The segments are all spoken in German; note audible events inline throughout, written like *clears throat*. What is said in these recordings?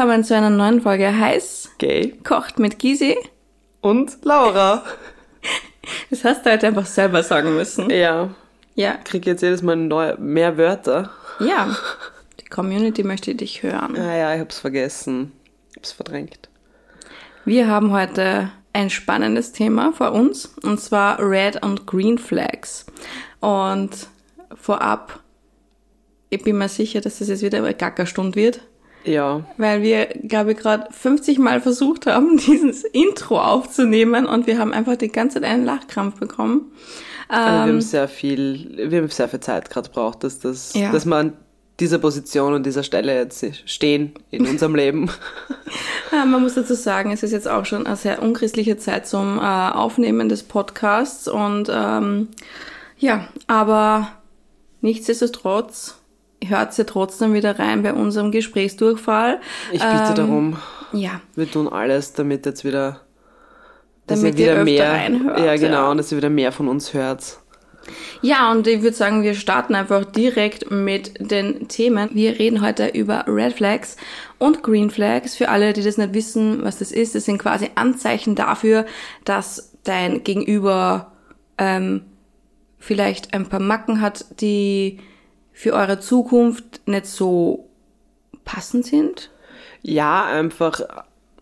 willkommen zu einer neuen Folge Heiß Gay kocht mit Gysi. und Laura. *laughs* Das hast du halt einfach selber sagen müssen. Ja, Ja, krieg jetzt jedes Mal neu, mehr Wörter. ja. Die Community möchte dich hören. Ah ja, ich hab's vergessen. Ich hab's verdrängt. Wir haben heute ein spannendes Thema vor uns und zwar Red und Green Flags. Und vorab, ich bin mir sicher, dass das jetzt wieder eine Gackerstunde wird, Ja, weil wir, glaube ich, gerade 50 Mal versucht haben, *laughs* dieses Intro aufzunehmen und wir haben einfach die ganze Zeit einen Lachkrampf bekommen. also wir Ähm, haben sehr viel, wir haben sehr viel Zeit gerade braucht, dass das, Ja. dass wir an dieser Position und dieser Stelle jetzt stehen in unserem Leben. *laughs* Ja, man muss dazu sagen, es ist jetzt auch schon eine sehr unchristliche Zeit zum äh, Aufnehmen des Podcasts und ähm, ja, aber nichtsdestotrotz hört ihr trotzdem wieder rein bei unserem Gesprächsdurchfall. Ich bitte Ähm, darum, Ja, wir tun alles, damit jetzt wieder, dass Damit ihr ihr wieder öfter mehr, reinhört, ja genau, ja. und dass ihr wieder mehr von uns hört. Ja, und ich würde sagen, wir starten einfach direkt mit den Themen. Wir reden heute über Red Flags und Green Flags. Für alle, die das nicht wissen, was das ist, das sind quasi Anzeichen dafür, dass dein Gegenüber ähm, vielleicht ein paar Macken hat, die für eure Zukunft nicht so passend sind. Ja, einfach,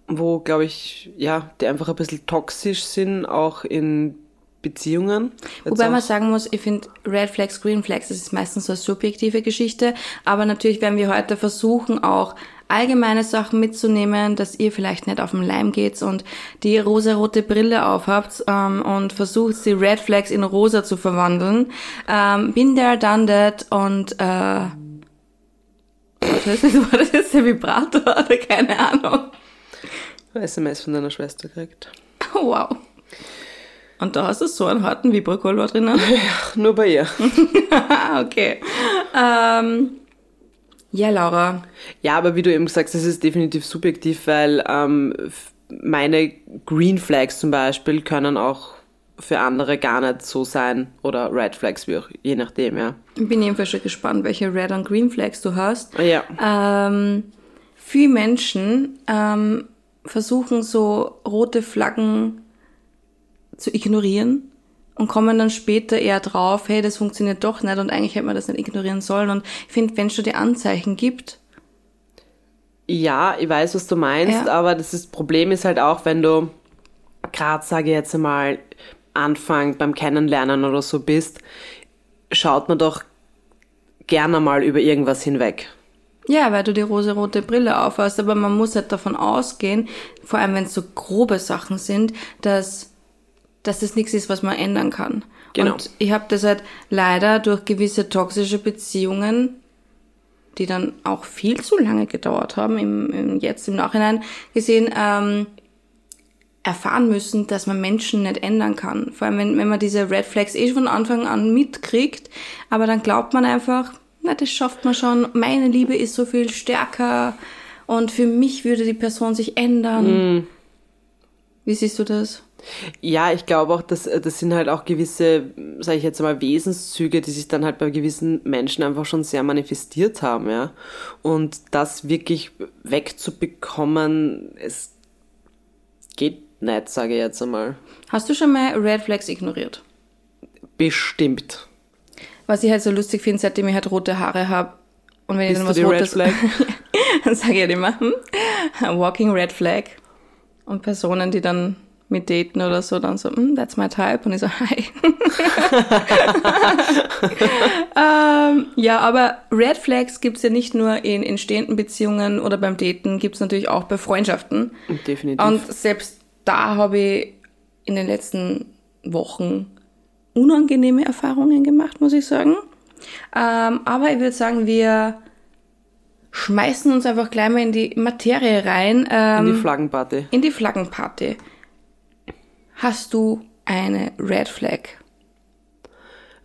wo, glaube ich, ja, die einfach ein bisschen toxisch sind, auch in Beziehungen. Wobei auch. man sagen muss, ich finde Red Flags, Green Flags, das ist meistens so eine subjektive Geschichte. Aber natürlich werden wir heute versuchen, auch allgemeine Sachen mitzunehmen, dass ihr vielleicht nicht auf den Leim geht und die rosarote Brille aufhabt ähm, und versucht, die Red Flags in rosa zu verwandeln. Ähm, bin there, done that und äh, was ist? *laughs* War das jetzt der Vibrator *laughs* oder keine Ahnung? SMS von deiner Schwester gekriegt. Oh, wow. Und da hast du so einen harten Vibrocolor drinnen. *laughs* Nur bei ihr. Okay. Ähm, ja, Laura. Ja, aber wie du eben gesagt hast, das ist definitiv subjektiv, weil ähm, meine Green Flags zum Beispiel können auch für andere gar nicht so sein oder Red Flags, wie auch, je nachdem, ja. Ich bin jedenfalls schon gespannt, welche Red und Green Flags du hast. Ja, Ähm, viele Menschen ähm, versuchen so rote Flaggen zu ignorieren und kommen dann später eher drauf, hey, das funktioniert doch nicht und eigentlich hätte man das nicht ignorieren sollen. Und ich finde, wenn es schon die Anzeichen gibt, ja, ich weiß, was du meinst, Ja. aber das ist, Problem ist halt auch, wenn du gerade, sage ich jetzt einmal, Anfang beim Kennenlernen oder so bist, schaut man doch gerne mal über irgendwas hinweg. Ja, weil du die rosarote Brille aufhast, aber man muss halt davon ausgehen, vor allem wenn es so grobe Sachen sind, dass, dass das nichts ist, was man ändern kann. Genau. Und ich habe das halt leider durch gewisse toxische Beziehungen, die dann auch viel zu lange gedauert haben, im, im, jetzt im Nachhinein gesehen, ähm, erfahren müssen, dass man Menschen nicht ändern kann. Vor allem, wenn, wenn man diese Red Flags eh von Anfang an mitkriegt, aber dann glaubt man einfach, na, das schafft man schon, meine Liebe ist so viel stärker und für mich würde die Person sich ändern. Wie siehst du das? Ja, ich glaube auch, dass äh, das sind halt auch gewisse, sage ich jetzt mal, Wesenszüge, die sich dann halt bei gewissen Menschen einfach schon sehr manifestiert haben, ja. Und das wirklich wegzubekommen, es geht nicht, sage ich jetzt einmal. Hast du schon mal Red Flags ignoriert? Bestimmt. Was ich halt so lustig finde, seitdem ich halt rote Haare habe und wenn ich Bist dann du was die Red Rotes, Flag? *laughs* dann sage ich halt immer, hm, Walking Red Flag. Und Personen, die dann mit daten oder so, dann so, hm, that's my type. Und ich so, hi. *laughs* ähm, ja, aber Red Flags gibt's ja nicht nur in entstehenden Beziehungen oder beim Daten, gibt's natürlich auch bei Freundschaften. Definitiv. Und selbst da habe ich in den letzten Wochen unangenehme Erfahrungen gemacht, muss ich sagen. Ähm, aber ich würde sagen, wir schmeißen uns einfach gleich mal in die Materie rein. Ähm, In die Flaggenparty. in die Flaggenparty. Hast du eine Red Flag?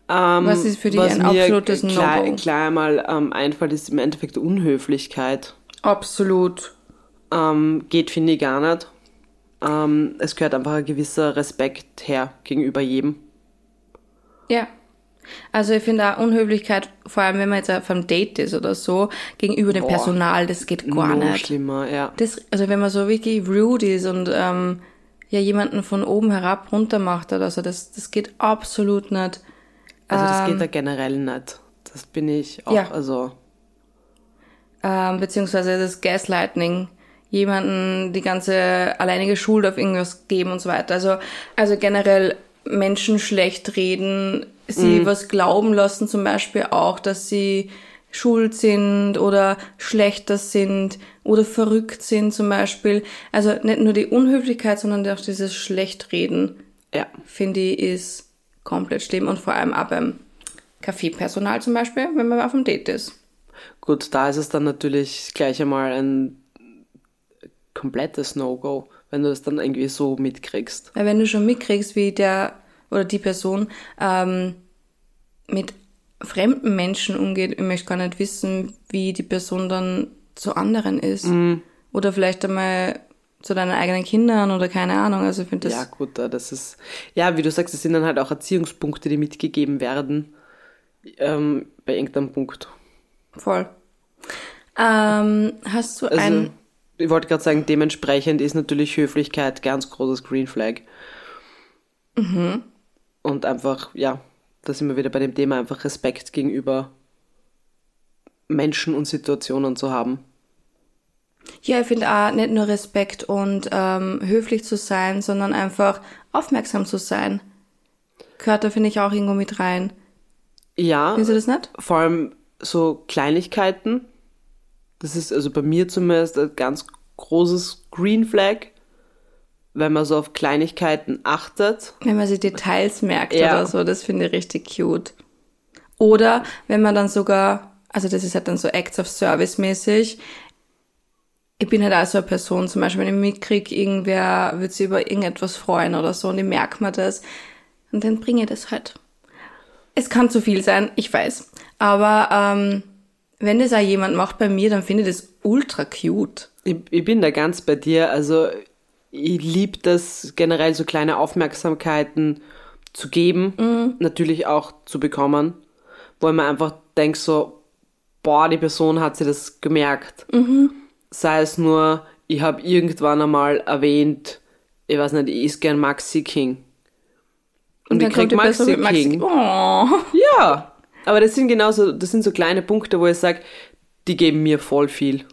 Ähm, Was ist für dich ein absolutes klar, No-Go? klar mal ähm, einfällt, ist im Endeffekt Unhöflichkeit. Absolut. Ähm, geht, finde ich, gar nicht. Ähm, es gehört einfach ein gewisser Respekt her gegenüber jedem. Ja, Also ich finde auch Unhöflichkeit, vor allem wenn man jetzt auf einem Date ist oder so, gegenüber dem Boah. Personal, das geht gar Noch nicht. schlimmer, ja. Das, also wenn man so wirklich rude ist und ähm, ja jemanden von oben herab runter macht oder so, das, das geht absolut nicht. Also das geht da generell nicht. Das bin ich auch, Ähm. Ja. also Ähm, beziehungsweise das Gaslighting, jemanden die ganze alleinige Schuld auf irgendwas geben und so weiter. Also, also generell Menschen schlecht reden, sie was glauben lassen, zum Beispiel auch, dass sie schuld sind oder schlechter sind oder verrückt sind zum Beispiel. Also nicht nur die Unhöflichkeit, sondern auch dieses Schlechtreden, ja. finde ich, ist komplett schlimm und vor allem auch beim Kaffeepersonal zum Beispiel, wenn man auf dem Date ist. Gut, da ist es dann natürlich gleich einmal ein komplettes No-Go, wenn du das dann irgendwie so mitkriegst. Weil wenn du schon mitkriegst, wie der oder die Person ähm, mit fremden Menschen umgeht, ich möchte gar nicht wissen, wie die Person dann zu anderen ist. Oder vielleicht einmal zu deinen eigenen Kindern oder keine Ahnung. Also ich finde das Ja, gut, da, das ist, ja, wie du sagst, das sind dann halt auch Erziehungspunkte, die mitgegeben werden, ähm, bei irgendeinem Punkt. voll. Ähm, hast du Also, ein... ich wollte gerade sagen, dementsprechend ist natürlich Höflichkeit ganz großes Green Flag. Und einfach, ja, da sind wir wieder bei dem Thema, einfach Respekt gegenüber Menschen und Situationen zu haben. Ja, ich finde auch nicht nur Respekt und ähm, höflich zu sein, sondern einfach aufmerksam zu sein. Gehört da, finde ich, auch irgendwo mit rein. Ja, Findest du das nicht? vor allem so Kleinigkeiten. Das ist also bei mir zumindest ein ganz großes Green Flag, wenn man so auf Kleinigkeiten achtet. Wenn man sich Details merkt Ja. oder so, das finde ich richtig cute. Oder wenn man dann sogar, also das ist halt dann so Acts of Service mäßig. Ich bin halt auch so eine Person, zum Beispiel, wenn ich mitkriege, irgendwer wird sich über irgendetwas freuen oder so und ich merke mir das und dann bringe ich das halt. Es kann zu viel sein, ich weiß. Aber ähm, wenn das auch jemand macht bei mir, dann finde ich das ultra cute. Ich, ich bin da ganz bei dir. Also ich liebe das generell so kleine Aufmerksamkeiten zu geben, natürlich auch zu bekommen, wo man einfach denkt so, boah, die Person hat sich das gemerkt. Sei es nur, ich habe irgendwann einmal erwähnt, ich weiß nicht, ich is gern Maxi King. Und, ich krieg Maxi mit Maxi King. Oh. Ja, aber das sind genauso, das sind so kleine Punkte, wo ich sage, die geben mir voll viel.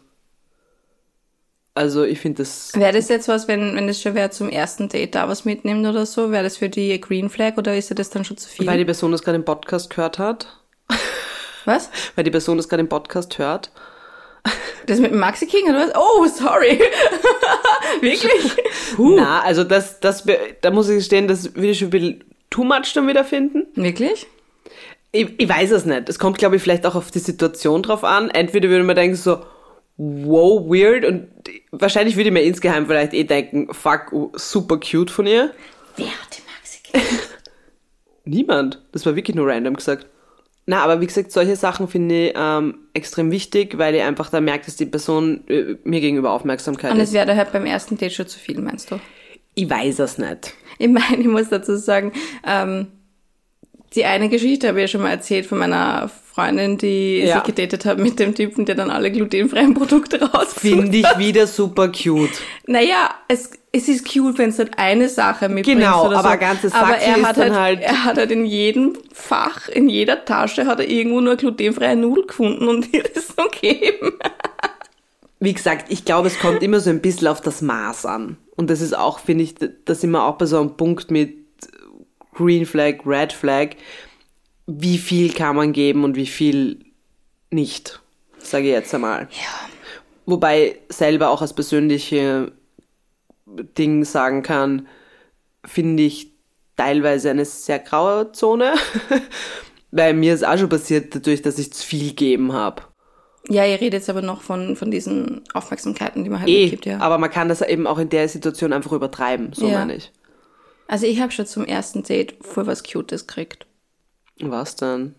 Also ich finde das Wäre das jetzt was, wenn, wenn das schon wer zum ersten Date da was mitnimmt oder so? Wäre das für die Green Flag oder ist das dann schon zu viel? Weil die Person das gerade im Podcast gehört hat. Was? Weil die Person das gerade im Podcast hört. Das mit dem Maxi King oder was? Oh, sorry. *laughs* Wirklich? Na, also das, das, da muss ich gestehen, das würde ich schon ein bisschen too much dann wieder finden. Wirklich? Ich, ich weiß es nicht. Es kommt, glaube ich, vielleicht auch auf die Situation drauf an. Entweder würde man denken so, wow, weird. Und wahrscheinlich würde ich mir insgeheim vielleicht eh denken, fuck, oh, super cute von ihr. Wer hat den Maxi King? *laughs* Niemand. Das war wirklich nur random gesagt. Na, aber wie gesagt, solche Sachen finde ich ähm, extrem wichtig, weil ich einfach da merke, dass die Person äh, mir gegenüber Aufmerksamkeit Und es wäre daher beim ersten Date schon zu viel, meinst du? Ich weiß es nicht. Ich meine, ich muss dazu sagen, ähm, die eine Geschichte habe ich ja schon mal erzählt von meiner Freundin, die Ja. sich gedatet hat mit dem Typen, der dann alle glutenfreien Produkte rausgesucht Finde ich wieder super cute. Naja, es, es ist cute, wenn es halt eine Sache mitbringt Genau, oder aber so. ein ganzes Aber Sackchen er ist hat dann halt, halt- er hat halt in jedem Fach, in jeder Tasche hat er irgendwo nur glutenfreie Nudel gefunden und *laughs* ihr das so gegeben. Wie gesagt, ich glaube, es kommt immer so ein bisschen auf das Maß an. Und das ist auch, finde ich, da sind wir auch bei so einem Punkt mit Green Flag, Red Flag. Wie viel kann man geben und wie viel nicht, sage ich jetzt einmal. Ja. Wobei selber auch als persönliche Ding sagen kann, finde ich teilweise eine sehr graue Zone. *laughs* Weil mir ist auch schon passiert, dadurch, dass ich zu viel gegeben habe. Ja, ihr redet jetzt aber noch von, von diesen Aufmerksamkeiten, die man halt Eh, mitgibt, ja. aber man kann das eben auch in der Situation einfach übertreiben, so Ja. meine ich. Also ich habe schon zum ersten Date voll was Cutes gekriegt. Was denn?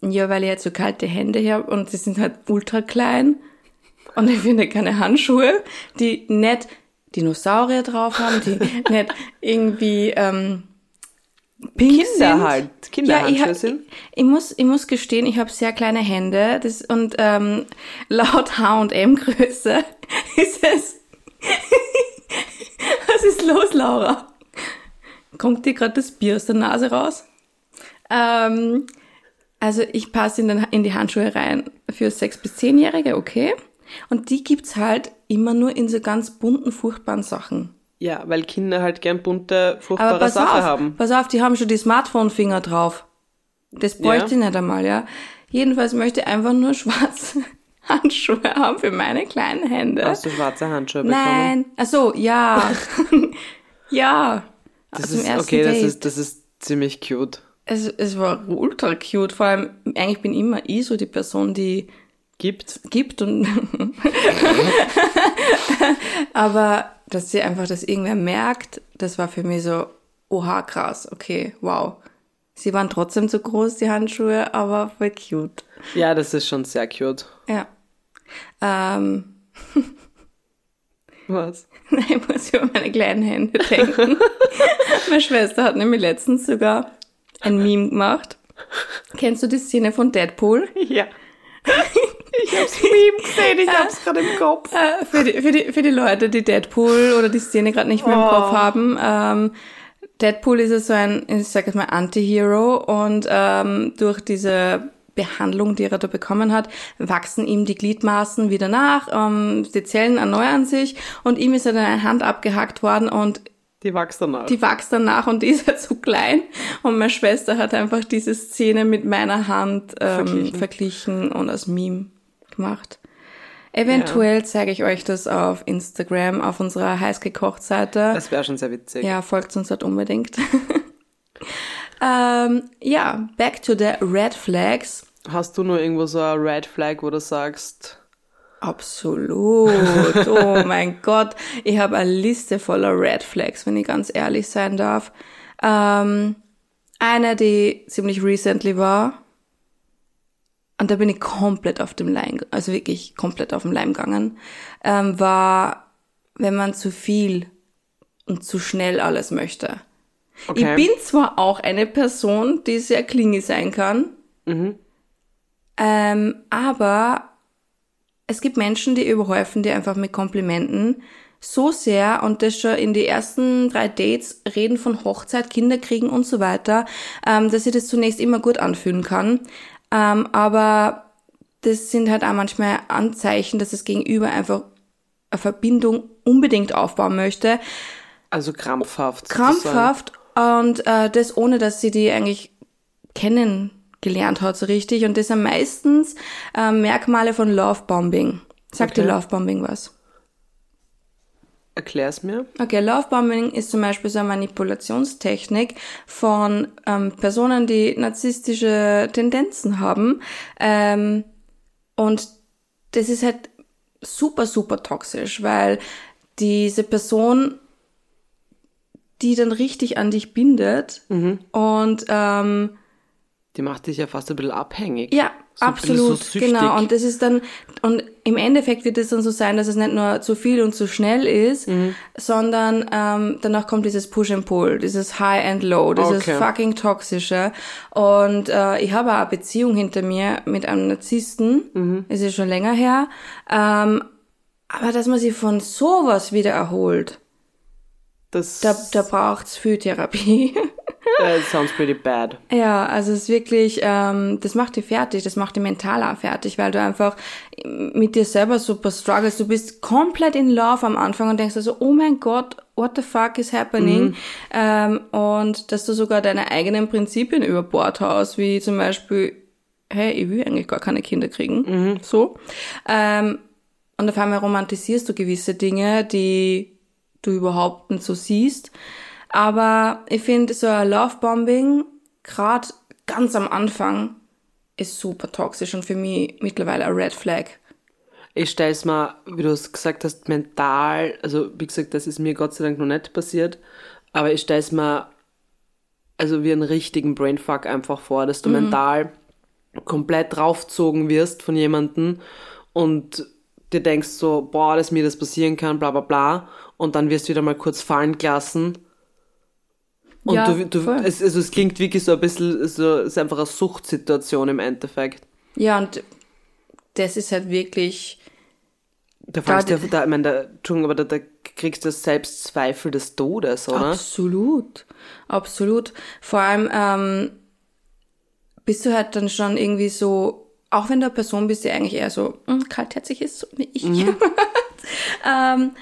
Ja, weil ich jetzt so kalte Hände habe und sie sind halt ultra klein. Und ich finde keine Handschuhe, die nicht Dinosaurier drauf haben, die *laughs* nicht irgendwie ähm, pink Kinder sind. halt, Ja, ich, Kinderhandschuhe hab- sind. ich, ich muss, ich muss gestehen, ich habe sehr kleine Hände das, und ähm, laut H&M Größe *laughs* ist es... *laughs* Was ist los, Laura? Kommt dir gerade das Bier aus der Nase raus? Ähm, also ich passe in, den, in die Handschuhe rein für 6- bis 10-Jährige, okay? Und die gibt's halt immer nur in so ganz bunten, furchtbaren Sachen. Ja, weil Kinder halt gern bunte, Aber furchtbare pass Sachen auf, haben. pass auf, die haben schon die Smartphone-Finger drauf. Das bräuchte Ja. ich nicht einmal, ja. Jedenfalls möchte ich einfach nur *laughs* schwarze Handschuhe haben für meine kleinen Hände. Hast du schwarze Handschuhe bekommen? Nein, ach so, ja. *laughs* ja. Das Zum ist, okay, das Date. ist, das ist ziemlich cute. Es, es war ultra cute. Vor allem, eigentlich bin immer ich so die Person, die Gibt. gibt und *laughs* aber dass sie einfach das irgendwer merkt, das war für mich so oha krass, okay, wow. Sie waren trotzdem zu groß die Handschuhe, aber voll cute. Ja, das ist schon sehr cute. Ja. Ähm, *laughs* Was? *laughs* ich muss über meine kleinen Hände denken. meine Schwester hat nämlich letztens sogar ein Meme gemacht. Kennst du die Szene von Deadpool? Ja. Ich hab's Meme gesehen, ich hab's gerade im Kopf. Äh, für, die, für, die, für die Leute, die Deadpool oder die Szene gerade nicht mehr im Oh. Kopf haben, ähm, Deadpool ist ja so ein, ich sag jetzt mal, Anti-Hero und ähm, durch diese Behandlung, die er da bekommen hat, wachsen ihm die Gliedmaßen wieder nach, ähm, die Zellen erneuern sich und ihm ist ja dann eine Hand abgehackt worden und Die wächst danach. die wächst dann nach und die *laughs* ist halt so klein. Und meine Schwester hat einfach diese Szene mit meiner Hand ähm, verglichen. Verglichen. und als Meme gemacht. Eventuell zeige ich euch das auf Instagram, auf unserer heißgekocht-Seite. das wäre schon sehr witzig. Ja, folgt uns dort unbedingt. *laughs* ähm, ja, back to the red flags. Hast du nur irgendwo so eine Red Flag, wo du sagst, Absolut. *laughs* Oh mein Gott. Ich habe eine Liste voller Red Flags, wenn ich ganz ehrlich sein darf. Ähm, eine, die ziemlich recently war. Und da bin ich komplett auf dem Leim, also wirklich komplett auf dem Leim gegangen, ähm, war, wenn man zu viel und zu schnell alles möchte. okay, Ich bin zwar auch eine Person, die sehr klingy sein kann, ähm, aber es gibt Menschen, die überhäufen die einfach mit Komplimenten so sehr und das schon in die ersten drei Dates reden von Hochzeit, Kinderkriegen und so weiter, ähm, dass ich das zunächst immer gut anfühlen kann. Ähm, aber das sind halt auch manchmal Anzeichen, dass das Gegenüber einfach eine Verbindung unbedingt aufbauen möchte, also krampfhaft. krampfhaft und äh, das ohne, dass sie die eigentlich kennengelernt hat so richtig. Und das sind meistens äh, Merkmale von Lovebombing. Sagt Okay. dir Lovebombing was? Erklär's mir. Okay, Lovebombing ist zum Beispiel so eine Manipulationstechnik von ähm, Personen, die narzisstische Tendenzen haben. Ähm, und das ist halt super, super toxisch, weil diese Person, die dann richtig an dich bindet und ähm, Die macht dich ja fast ein bisschen abhängig. ja, So- absolut, so genau. Und das ist dann, und im Endeffekt wird es dann so sein, dass es nicht nur zu viel und zu schnell ist, Mhm. sondern ähm, danach kommt dieses Push and Pull, dieses High and Low, dieses Okay. fucking toxische. Und äh, ich habe auch eine Beziehung hinter mir mit einem Narzissten, Mhm. es ist schon länger her. Ähm, aber dass man sich von sowas wieder erholt, Das da, da braucht's viel Therapie. *laughs* *laughs* äh, sounds pretty bad. Ja, also es ist wirklich, ähm, das macht dich fertig, das macht dich mental auch fertig, weil du einfach mit dir selber super struggles. Du bist komplett in Love am Anfang und denkst also, oh mein Gott, what the fuck is happening? Ähm, und dass du sogar deine eigenen Prinzipien über Bord haust, wie zum Beispiel, hey, ich will eigentlich gar keine Kinder kriegen, so. Ähm, und auf einmal romantisierst du gewisse Dinge, die du überhaupt nicht so siehst. Aber ich finde, so ein Lovebombing, gerade ganz am Anfang, ist super toxisch und für mich mittlerweile ein Red Flag. Ich stell's mal, wie du es gesagt hast, mental, also wie gesagt, das ist mir Gott sei Dank noch nicht passiert, aber ich stell's mal also wie einen richtigen Brainfuck einfach vor, dass du mental komplett draufgezogen wirst von jemandem und dir denkst so, boah, dass mir das passieren kann, bla bla bla, und dann wirst du wieder mal kurz fallen gelassen Und Ja, du, du, voll. es, also es klingt wirklich so ein bisschen, so, es ist einfach eine Suchtsituation im Endeffekt. Ja, und das ist halt wirklich, Da fällst du Da- ich meine, da, Entschuldigung, aber da, da kriegst du Selbstzweifel des Todes, oder? Absolut, absolut. Vor allem ähm, bist du halt dann schon irgendwie so, auch wenn du eine Person bist, die eigentlich eher so mm, kaltherzig ist, so wie ich. *laughs* ähm,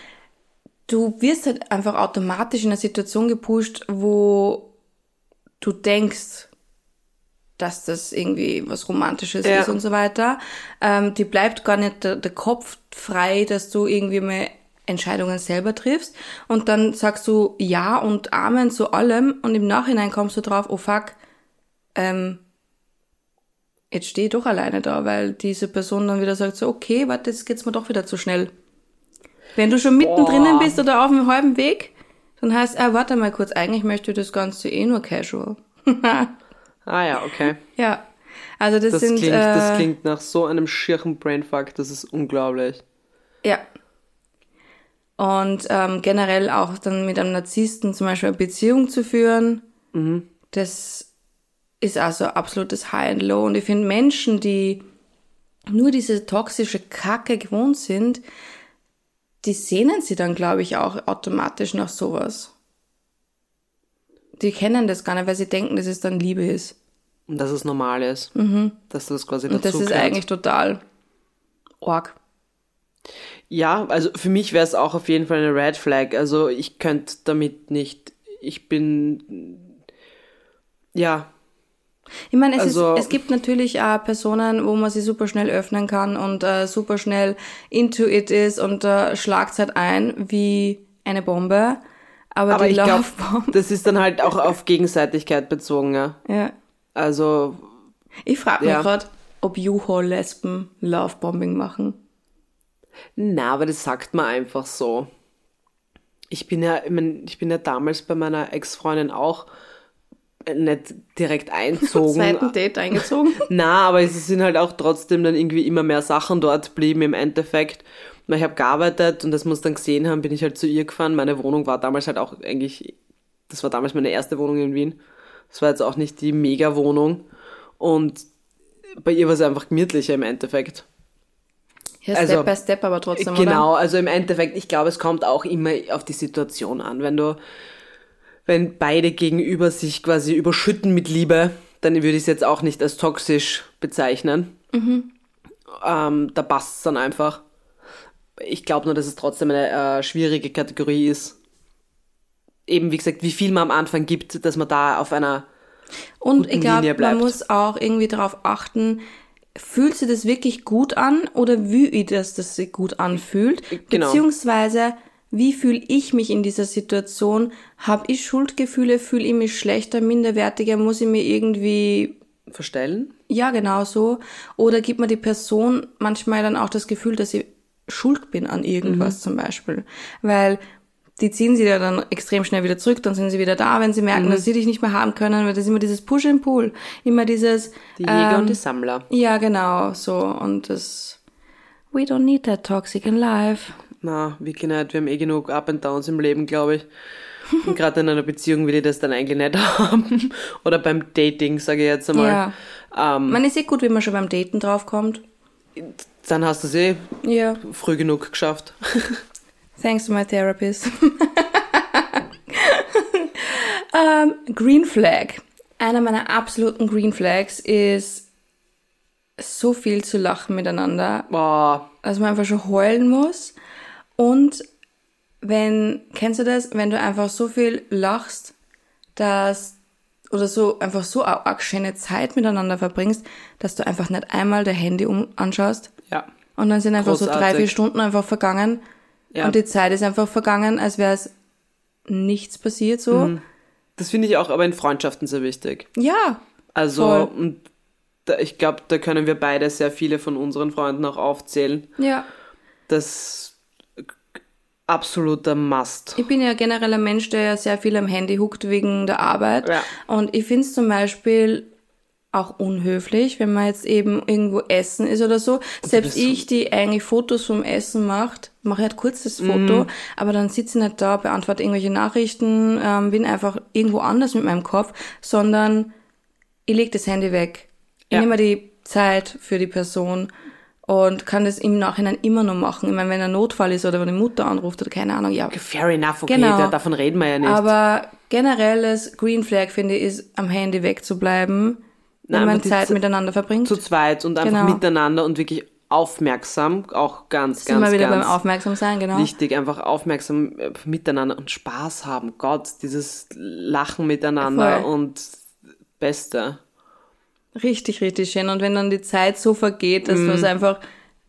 du wirst halt einfach automatisch in eine Situation gepusht, wo du denkst, dass das irgendwie was Romantisches Ja. ist und so weiter. Ähm, die bleibt gar nicht der, der Kopf frei, dass du irgendwie mal Entscheidungen selber triffst. Und dann sagst du Ja und Amen zu allem und im Nachhinein kommst du drauf, oh fuck, ähm, jetzt stehe ich doch alleine da, weil diese Person dann wieder sagt so, okay, warte, jetzt geht's mir doch wieder zu schnell. Wenn du schon mittendrin Boah. bist oder auf dem halben Weg, dann heißt, ah, warte mal kurz, eigentlich möchte ich das Ganze eh nur casual. *laughs* Ah ja, okay. Ja. Also das, Das, sind klingt, äh, das klingt nach so einem schirchen Brainfuck, das ist unglaublich. ja. Und ähm, generell auch dann mit einem Narzissten zum Beispiel eine Beziehung zu führen, das ist also absolutes High and Low. Und ich finde Menschen, die nur diese toxische Kacke gewohnt sind, die sehnen sie dann, glaube ich, auch automatisch nach sowas. Die kennen das gar nicht, weil sie denken, dass es dann Liebe ist. Und dass es normal ist. Dass das quasi Mhm. Und das dazu ist gehört. eigentlich total arg. Ja, also für mich wäre es auch auf jeden Fall eine Red Flag. Also ich könnte damit nicht. Ich bin. Ja, Ich meine, es, Also- ist, es gibt natürlich auch Personen, wo man sie super schnell öffnen kann und äh, super schnell into it ist und äh, schlagt halt ein wie eine Bombe. Aber, aber die ich glaube, das ist dann halt auch auf Gegenseitigkeit bezogen, ja. Ja. Also, Ich frage mich Ja. gerade, ob U-Haul-Lesben Lovebombing machen. na, aber das sagt man einfach so. Ich bin ja, ich, mein, ich bin ja damals bei meiner Ex-Freundin auch nicht direkt einzogen. Zweiten Date eingezogen. *laughs* Na, aber es sind halt auch trotzdem dann irgendwie immer mehr Sachen dort blieben im Endeffekt. Weil ich habe gearbeitet und das muss dann gesehen haben, bin ich halt zu ihr gefahren. Meine Wohnung war damals halt auch eigentlich, das war damals meine erste Wohnung in Wien. Das war jetzt auch nicht die Mega-Wohnung. Und bei ihr war es einfach gemütlicher im Endeffekt. Ja, Also, Step by Step, aber trotzdem, Genau, oder? also im Endeffekt, ich glaube, es kommt auch immer auf die Situation an. Wenn du, wenn beide gegenüber sich quasi überschütten mit Liebe, dann würde ich es jetzt auch nicht als toxisch bezeichnen. Ähm, da passt es dann einfach. Ich glaube nur, dass es trotzdem eine äh, schwierige Kategorie ist. Eben, wie gesagt, wie viel man am Anfang gibt, dass man da auf einer Und ich glaube, man muss auch irgendwie darauf achten, fühlt sich das wirklich gut an oder wie ich das, das sich gut anfühlt? Genau. Beziehungsweise, wie fühle ich mich in dieser Situation? Habe ich Schuldgefühle? Fühle ich mich schlechter, minderwertiger? Muss ich mir irgendwie verstellen. ja, genau so. Oder gibt mir die Person manchmal dann auch das Gefühl, dass ich schuld bin an irgendwas zum Beispiel. Weil die ziehen sie ja dann extrem schnell wieder zurück, dann sind sie wieder da, wenn sie merken, dass sie dich nicht mehr haben können, weil das ist immer dieses Push and Pull. Immer dieses, Die Jäger ähm, und die Sammler. ja, genau, so. Und das, we don't need that toxic in life. Na, wirklich nicht. Wir haben eh genug Up and Downs im Leben, glaube ich. Und gerade in einer Beziehung will ich das dann eigentlich nicht *laughs* haben. Oder beim Dating, sage ich jetzt einmal. Ja. Ähm, Man ist eh gut, wenn man schon beim Daten draufkommt. dann hast du es eh Ja. früh genug geschafft. *laughs* Thanks to my therapist. *laughs* ähm, Green Flag. Einer meiner absoluten Green Flags ist so viel zu lachen miteinander, Boah, dass man einfach schon heulen muss. Und wenn, kennst du das, wenn du einfach so viel lachst, dass, oder so, einfach so eine arg schöne Zeit miteinander verbringst, dass du einfach nicht einmal dein Handy um, anschaust. ja. Und dann sind einfach so drei, Großartig. vier Stunden einfach vergangen. Ja. Und die Zeit ist einfach vergangen, als wäre es nichts passiert so. Mhm. Das finde ich auch aber in Freundschaften sehr wichtig. Ja. Also, Voll. und da, ich glaube, da können wir beide sehr viele von unseren Freunden auch aufzählen. Ja. Das absoluter Must. Ich bin ja generell ein Mensch, der ja sehr viel am Handy huckt wegen der Arbeit. Ja. Und ich finde es zum Beispiel auch unhöflich, wenn man jetzt eben irgendwo essen ist oder so. Selbst ich, die eigentlich Fotos vom Essen macht, mache halt kurz das Foto, aber dann sitze ich nicht da, beantworte irgendwelche Nachrichten, ähm, bin einfach irgendwo anders mit meinem Kopf, sondern ich leg das Handy weg. Ich Ja. nehme mir die Zeit für die Person und kann das im Nachhinein immer noch machen. Ich meine, wenn ein Notfall ist oder wenn die Mutter anruft oder keine Ahnung, ja, Fair enough, okay, Genau. da, davon reden wir ja nicht. aber generelles Green Flag, finde ich, ist am Handy wegzubleiben, wenn man Zeit Ze- miteinander verbringt. zu zweit und einfach Genau. miteinander und wirklich aufmerksam, auch ganz, Sind ganz, wir wieder ganz beim Aufmerksam sein, genau. wichtig, einfach aufmerksam äh, miteinander und Spaß haben. Gott, dieses Lachen miteinander Voll. und Beste. Richtig, richtig schön. Und wenn dann die Zeit so vergeht, dass Mhm. man es einfach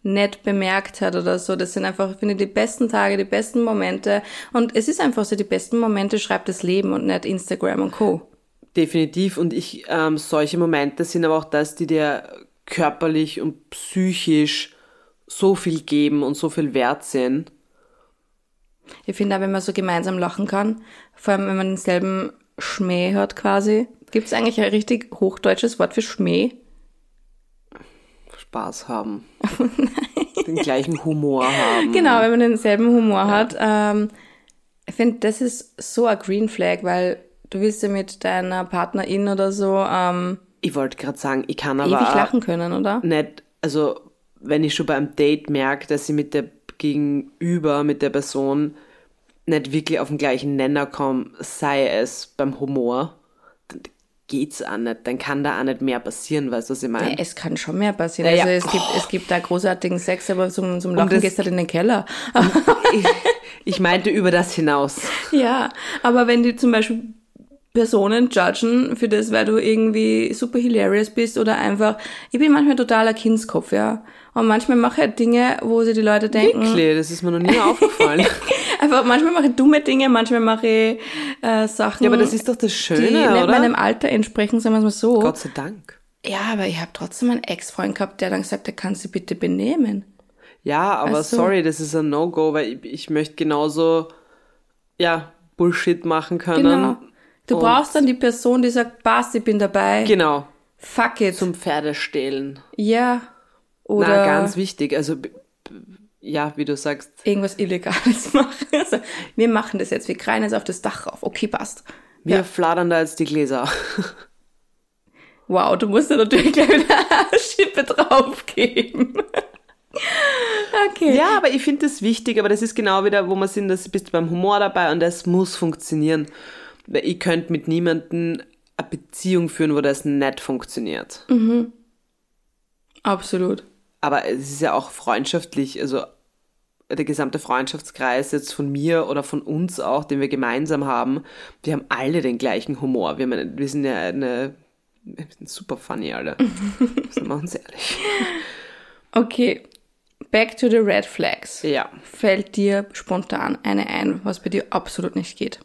nicht bemerkt hat oder so, das sind einfach, finde ich, die besten Tage, die besten Momente. Und es ist einfach so, die besten Momente schreibt das Leben und nicht Instagram und Co. Definitiv. Und ich, ähm, solche Momente sind aber auch das, die dir körperlich und psychisch so viel geben und so viel wert sind. Ich finde auch, wenn man so gemeinsam lachen kann, vor allem wenn man denselben Schmäh hat quasi. Gibt es eigentlich ein richtig hochdeutsches Wort für Schmäh? Spaß haben. *laughs* Den gleichen Humor haben. Genau, wenn man denselben Humor hat. Ähm, ich finde, das ist so ein Green Flag, weil du willst ja mit deiner Partnerin oder so ähm, Ich wollte gerade sagen, ich kann aber ewig lachen können, oder? nicht, also wenn ich schon beim Date merke, dass ich mit der Gegenüber, mit der Person nicht wirklich auf den gleichen Nenner komme, sei es beim Humor, geht's auch nicht. Dann kann da auch nicht mehr passieren, weißt du, was ich meine? Ja, es kann schon mehr passieren. Ja, ja. Also es gibt, es gibt da großartigen Sex, aber zum, zum Lachen gehst du halt in den Keller. Ich, ich meinte über das hinaus. *laughs* ja, aber wenn die zum Beispiel Personen judgen für das, weil du irgendwie super hilarious bist oder einfach, ich bin manchmal totaler Kindskopf, ja. Und manchmal mache ich halt Dinge, wo sich die Leute denken, Wirklich, das ist mir noch nie aufgefallen. *laughs* einfach manchmal mache ich dumme Dinge, manchmal mache ich äh, Sachen, Ja, aber das ist doch das die Schöne, nicht oder? meinem Alter entsprechen, sagen wir es mal so. Gott sei Dank. Ja, aber ich habe trotzdem einen Ex-Freund gehabt, der dann gesagt hat, der kann sich bitte benehmen. Ja, aber Ach so. sorry, das ist ein No-Go, weil ich, ich möchte genauso, ja, Bullshit machen können. Genau. Du Und- brauchst dann die Person, die sagt, passt, ich bin dabei. Genau. Fuck it. Zum Pferdestehlen. ja. Oder Na, ganz wichtig. Also, ja, wie du sagst, irgendwas Illegales *laughs* machen. Also, wir machen das jetzt, wir kreien jetzt auf das Dach rauf. Okay, passt. wir fladern da jetzt die Gläser. Wow, du musst da natürlich gleich wieder eine Schippe draufgeben. okay. Ja, aber ich finde das wichtig, aber das ist genau wieder, wo wir sind, das bist du beim Humor dabei und das muss funktionieren. Weil ich könnte mit niemandem eine Beziehung führen, wo das nicht funktioniert. Absolut. Aber es ist ja auch freundschaftlich, also der gesamte Freundschaftskreis jetzt von mir oder von uns auch, den wir gemeinsam haben, wir haben alle den gleichen Humor. Wir, haben wir sind ja eine, wir sind super funny alle. *laughs* Sind wir uns ehrlich. Okay. Back to the red flags. Ja. Fällt dir spontan eine ein, was bei dir absolut nicht geht?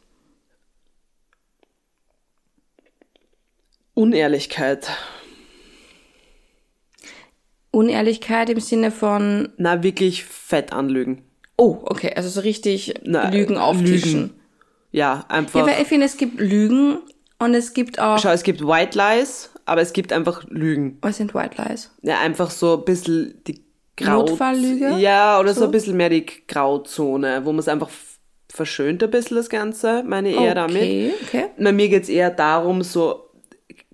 Unehrlichkeit. Unehrlichkeit im Sinne von, Na, wirklich fett anlügen. oh, okay, also so richtig Na, Lügen auftischen. Lügen. Ja, einfach. Ja, weil ich finde, es gibt Lügen und es gibt auch, Schau, es gibt White Lies, aber es gibt einfach Lügen. was sind White Lies? Ja, einfach so ein bisschen die Grau... Notfalllüge? Ja, oder so? So? ein bisschen mehr die Grauzone, wo man es einfach verschönt ein bisschen, das Ganze, meine ich eher damit. Okay, okay. Na, mir geht's eher darum, so,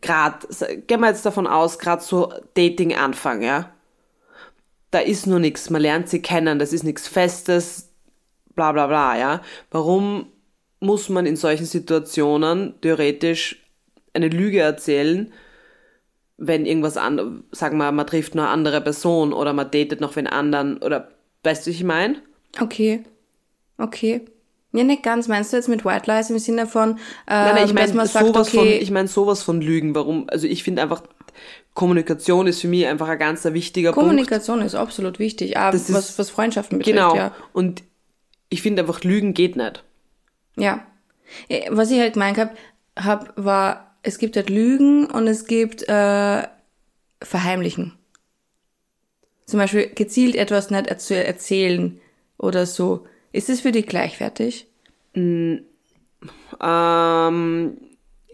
grad, s- gehen wir jetzt davon aus, grad so Dating-Anfang, ja. Da ist nur nichts, man lernt sie kennen, das ist nichts Festes, bla bla bla, ja. Warum muss man in solchen Situationen theoretisch eine Lüge erzählen, wenn irgendwas an, sagen wir, man trifft nur eine andere Person oder man datet noch wen anderen oder, weißt du, was ich meine? Okay. Okay. Ja, nicht ganz. Meinst du jetzt mit White Lies im Sinne von, äh, Nein, nein, ich meine sowas von, okay, ich meine sowas von Lügen. Warum? Also ich finde einfach, Kommunikation ist für mich einfach ein ganz wichtiger Punkt. Kommunikation ist absolut wichtig, aber Das ist- was, was Freundschaften betrifft, Genau. ja. Und ich finde einfach, Lügen geht nicht. Ja. Eh, Was ich halt gemeint hab, hab, war, es gibt halt Lügen und es gibt äh, Verheimlichen. Zum Beispiel gezielt etwas nicht zu erzählen oder so. Ist es für dich gleichwertig? Ähm,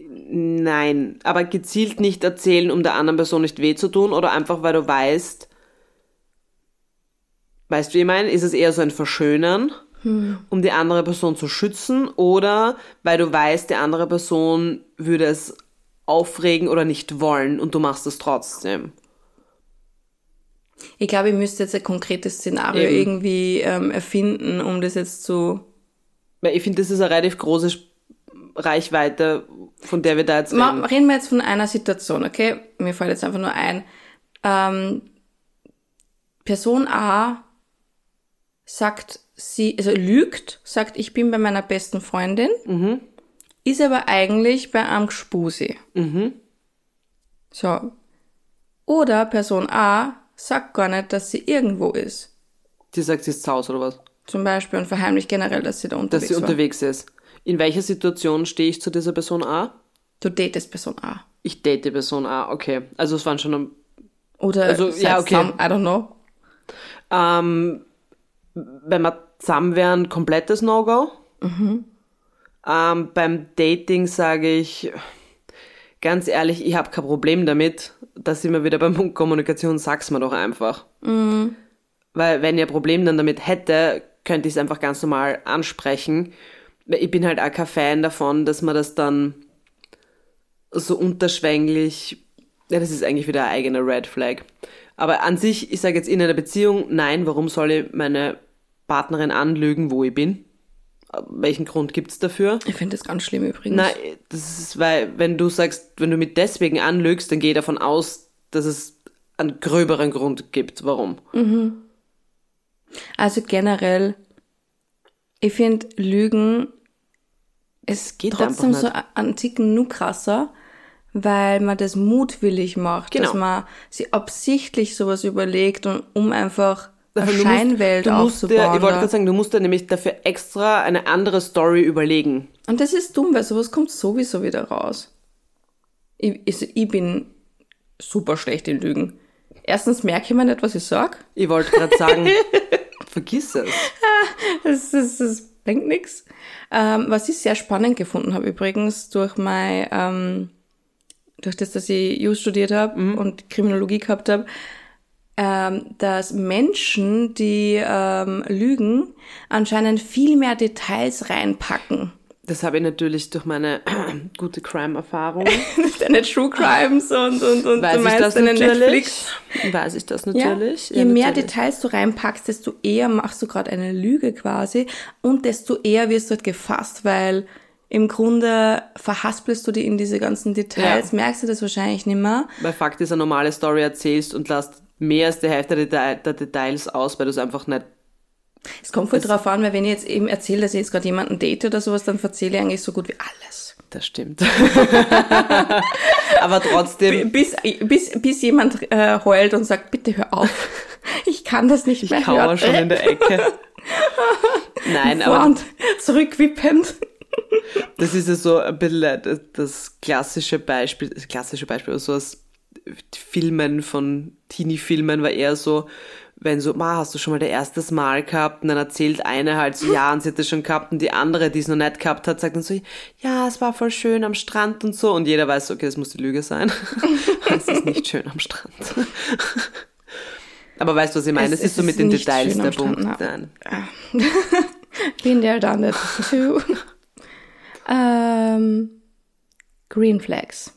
nein, aber gezielt nicht erzählen, um der anderen Person nicht weh zu tun oder einfach, weil du weißt, weißt du, wie ich meine? Ist es eher so ein Verschönern, hm. um die andere Person zu schützen oder weil du weißt, die andere Person würde es aufregen oder nicht wollen und du machst es trotzdem? Ich glaube, ich müsste jetzt ein konkretes Szenario Eben. irgendwie ähm, erfinden, um das jetzt zu. Weil ich finde, das ist eine relativ große Reichweite, von der wir da jetzt reden. reden wir jetzt von einer Situation, okay? Mir fällt jetzt einfach nur ein. Ähm, Person A sagt, sie, also lügt, sagt, ich bin bei meiner besten Freundin, mhm. ist aber eigentlich bei einem Gspusi. Mhm. So. Oder Person A sagt gar nicht, dass sie irgendwo ist. Die sagt, sie ist zu Hause oder was? Zum Beispiel und verheimlicht generell, dass sie da unterwegs ist. Dass sie war. unterwegs ist. In welcher Situation stehe ich zu dieser Person A? Du datest Person A. Ich date Person A, okay. Also es waren schon am Oder also, ja, okay. Some, I don't know. Ähm, wenn wir zusammen wären, komplettes No-Go. Mhm. Ähm, beim Dating sage ich, ganz ehrlich, ich habe kein Problem damit, dass ich mir wieder beim Punkt Kommunikation sag's mir doch einfach. Mhm. Weil wenn ihr ein Problem dann damit hätte, könnte ich es einfach ganz normal ansprechen ich bin halt auch kein Fan davon, dass man das dann so unterschwänglich, ja, das ist eigentlich wieder eine eigene Red Flag. Aber an sich, ich sage jetzt in einer Beziehung, nein, warum soll ich meine Partnerin anlügen, wo ich bin? Welchen Grund gibt's dafür? Ich finde das ganz schlimm übrigens. Nein, das ist, weil, wenn du sagst, wenn du mit deswegen anlügst, dann geh davon aus, dass es einen gröberen Grund gibt, warum. Mhm. Also generell, ich finde Lügen es geht trotzdem so ein Ticken nur krasser, weil man das mutwillig macht, genau. dass man sich absichtlich sowas überlegt und um einfach *laughs* Scheinwelt musst, aufzubauen. Dir, ich wollte gerade sagen, du musst dir nämlich dafür extra eine andere Story überlegen. Und das ist dumm, weil sowas kommt sowieso wieder raus. Ich, ich, ich bin super schlecht in Lügen. Erstens merke ich mir nicht, was ich sag. Ich wollte gerade sagen, *laughs* vergiss es. *laughs* Das, das, das bringt nichts. Ähm, was ich sehr spannend gefunden habe übrigens durch mein, ähm, durch das, dass ich Jus studiert habe mhm. und Kriminologie gehabt habe, ähm, dass Menschen, die ähm, lügen, anscheinend viel mehr Details reinpacken. Das habe ich natürlich durch meine *clears throat* gute Crime-Erfahrung. *laughs* Deine True Crimes und, und, und Weiß du meinst deine Netflix. Weiß ich das natürlich. Ja, je ja, mehr natürlich. Details du reinpackst, desto eher machst du gerade eine Lüge quasi und desto eher wirst du halt gefasst, weil im Grunde verhaspelst du dich in diese ganzen Details, ja. merkst du das wahrscheinlich nicht mehr. Weil Fakt ist, eine normale Story erzählst und lässt mehr als die Hälfte der Details aus, weil du es einfach nicht es kommt voll drauf an, weil wenn ich jetzt eben erzähle, dass ich jetzt gerade jemanden date oder sowas, dann erzähle ich eigentlich so gut wie alles. Das stimmt. *laughs* Aber trotzdem. Bis, bis, bis jemand äh, heult und sagt, bitte hör auf. Ich kann das nicht ich mehr Ich kauere schon in der Ecke. *laughs* Nein, Vor aber. Und zurückwippend. Das ist ja so ein bisschen das klassische Beispiel, das klassische Beispiel, so aus Filmen von Teenie-Filmen war eher so, wenn so, ma, hast du schon mal der erstes Mal gehabt? Und dann erzählt eine halt so, ja, und sie hat das schon gehabt. Und die andere, die es noch nicht gehabt hat, sagt dann so, ja, es war voll schön am Strand und so. Und jeder weiß, okay, das muss die Lüge sein. *laughs* es ist nicht schön am Strand. Aber weißt du, was ich meine? Es, es ist, so mit den Details der Punkt. Nein. *laughs* Been there, done it too. *laughs* ähm, Green Flags.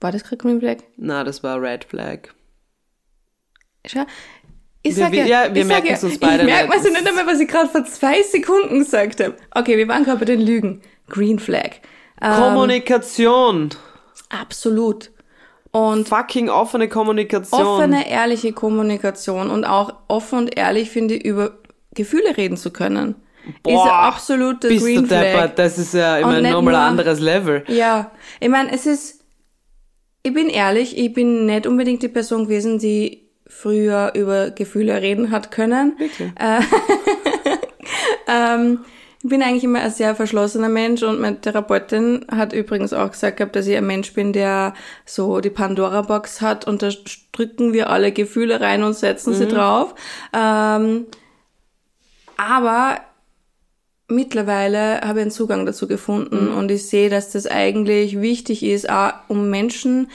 War das gerade Green Flag? Na, das war Red Flag. Schau, ich sage ja, ja, wir merken es uns beide. Ich merke mir nicht einmal, was ich gerade vor zwei Sekunden gesagt habe. Okay, wir waren gerade bei den Lügen. Green Flag. Ähm, Kommunikation. Absolut. Und fucking offene Kommunikation. Offene, ehrliche Kommunikation und auch offen und ehrlich finde ich über Gefühle reden zu können. Boah, ist absolut der Green Flag. Deppert, das ist ja immer nochmal ein anderes Level. Ja, ich meine, es ist, ich bin ehrlich, ich bin nicht unbedingt die Person gewesen, die früher über Gefühle reden hat können. Bitte. Äh, *laughs* ähm, ich bin eigentlich immer ein sehr verschlossener Mensch und meine Therapeutin hat übrigens auch gesagt gehabt, dass ich ein Mensch bin, der so die Pandora-Box hat und da drücken wir alle Gefühle rein und setzen mhm. sie drauf. Ähm, aber mittlerweile habe ich einen Zugang dazu gefunden und ich sehe, dass das eigentlich wichtig ist, auch um Menschen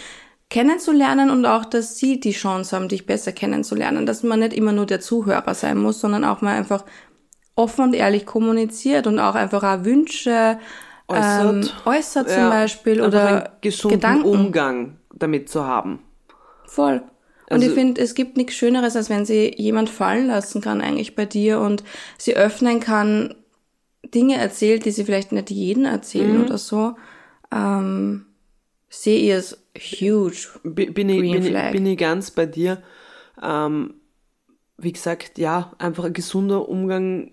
kennenzulernen und auch, dass sie die Chance haben, dich besser kennenzulernen, dass man nicht immer nur der Zuhörer sein muss, sondern auch mal einfach offen und ehrlich kommuniziert und auch einfach auch Wünsche Äußert. ähm, äußert zum Ja, Beispiel oder einen gesunden Gedanken. Umgang damit zu haben. Voll. Und Also- ich finde, es gibt nichts Schöneres, als wenn sie jemand fallen lassen kann eigentlich bei dir und sie öffnen kann, Dinge erzählt, die sie vielleicht nicht jedem erzählen Mhm. oder so. Ähm, sehe ich es huge. Bi- Bin ich, bin, ich, bin ich ganz bei dir. Ähm, wie gesagt, ja, einfach ein gesunder Umgang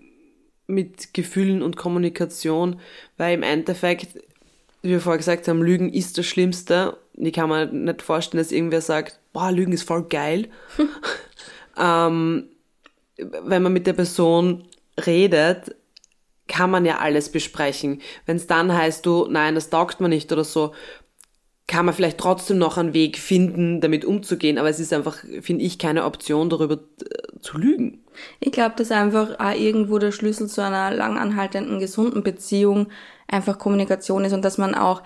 mit Gefühlen und Kommunikation, weil im Endeffekt, wie wir vorher gesagt haben, Lügen ist das Schlimmste. Ich kann mir nicht vorstellen, dass irgendwer sagt, boah, Lügen ist voll geil. *laughs* ähm, wenn man mit der Person redet, kann man ja alles besprechen. Wenn es dann heißt, du, nein, das taugt mir nicht oder so, kann man vielleicht trotzdem noch einen Weg finden, damit umzugehen, aber es ist einfach, finde ich, keine Option, darüber äh, zu lügen. Ich glaube, dass einfach auch irgendwo der Schlüssel zu einer langanhaltenden, gesunden Beziehung einfach Kommunikation ist und dass man auch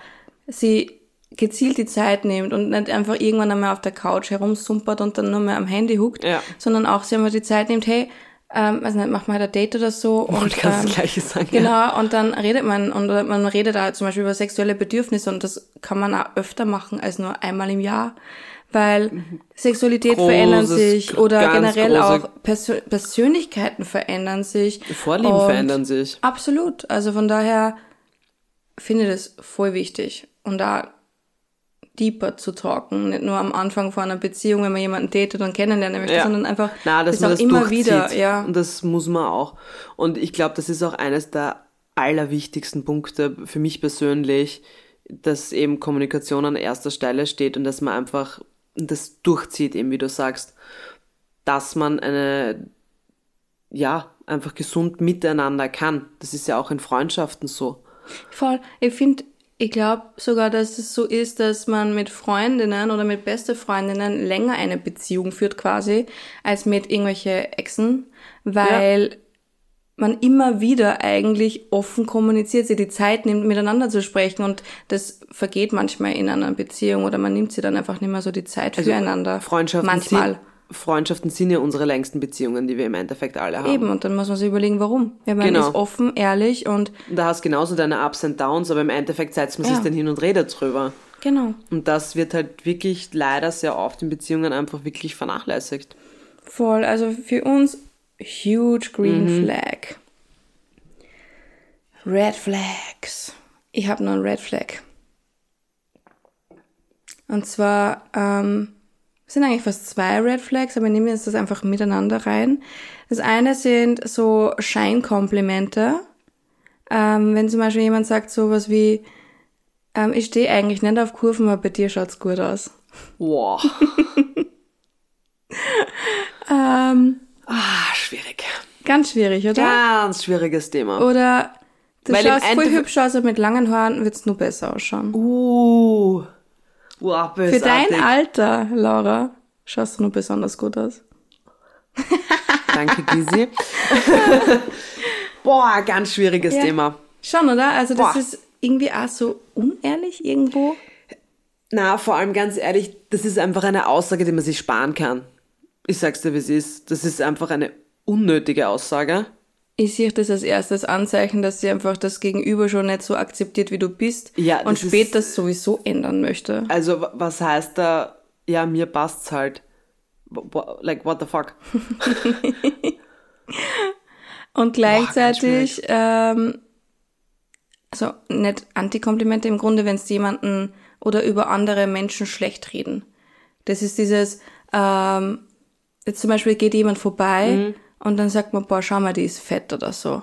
sie gezielt die Zeit nimmt und nicht einfach irgendwann einmal auf der Couch herumsumpert und dann nur mehr am Handy huckt, Ja. sondern auch sie einmal die Zeit nimmt, hey, ähm, weiß nicht, mach mal ein Date oder so. Und Und, kannst ähm, das Gleiche sagen. Ja. Genau, und dann redet man, und man redet da zum Beispiel über sexuelle Bedürfnisse und das kann man auch öfter machen als nur einmal im Jahr. Weil Sexualität Großes, verändert sich oder generell auch Persö Persönlichkeiten verändern sich. Vorlieben verändern sich. Absolut. Also von daher finde ich das voll wichtig. Und da deeper zu talken, nicht nur am Anfang von einer Beziehung, wenn man jemanden datet und kennenlernen möchte, Ja. sondern einfach Na, dass das man auch das immer wieder, ja. Und das muss man auch. Und ich glaube, das ist auch eines der allerwichtigsten Punkte für mich persönlich, dass eben Kommunikation an erster Stelle steht und dass man einfach das durchzieht, eben wie du sagst, dass man eine, ja, einfach gesund miteinander kann. Das ist ja auch in Freundschaften so. Voll. Ich finde, ich glaube sogar, dass es so ist, dass man mit Freundinnen oder mit beste Freundinnen länger eine Beziehung führt quasi, als mit irgendwelche Exen, weil man immer wieder eigentlich offen kommuniziert, sich die Zeit nimmt, miteinander zu sprechen und das vergeht manchmal in einer Beziehung oder man nimmt sie dann einfach nicht mehr so die Zeit füreinander. Also Freundschaften Manchmal. Freundschaften sind ja unsere längsten Beziehungen, die wir im Endeffekt alle haben. Eben, und dann muss man sich überlegen, warum. Ja, man Genau. ist offen, ehrlich und da hast genauso deine Ups und Downs, aber im Endeffekt setzt man sich Ja. dann hin und redet drüber. genau. Und das wird halt wirklich leider sehr oft in Beziehungen einfach wirklich vernachlässigt. Voll, also für uns huge green flag. Red flags. Ich habe noch ein Red Flag. Und zwar ähm, es sind eigentlich fast zwei Red Flags, aber wir nehmen jetzt das einfach miteinander rein. Das eine sind so Scheinkomplimente. Ähm, wenn zum Beispiel jemand sagt sowas wie, ähm, ich stehe eigentlich nicht auf Kurven, aber bei dir schaut's gut aus. Wow. *laughs* Ähm, ah, schwierig. ganz schwierig, oder? Ganz schwieriges Thema. Oder du Weil schaust voll hübsch aus, aber mit langen Haaren wird's nur besser ausschauen. Uh. Für bösartig. dein Alter, Laura, schaust du nur besonders gut aus. *laughs* Danke, Gizi. Boah, ganz schwieriges Ja. Thema. Schon, oder? Also das Boah. ist irgendwie auch so unehrlich irgendwo. Na, vor allem ganz ehrlich, das ist einfach eine Aussage, die man sich sparen kann. Ich sag's dir, wie es ist. Das ist einfach eine unnötige Aussage. Ich sehe das als erstes Anzeichen, dass sie einfach das Gegenüber schon nicht so akzeptiert, wie du bist Ja, und das ist- später das sowieso ändern möchte. Also, wa- was heißt da, ja, mir passt's halt. Like, what the fuck? *laughs* Und gleichzeitig, ähm, also nicht Antikomplimente im Grunde, wenn es jemanden oder über andere Menschen schlecht reden. Das ist dieses, ähm, jetzt zum Beispiel geht jemand vorbei Mhm. Und dann sagt man, boah, schau mal, die ist fett oder so.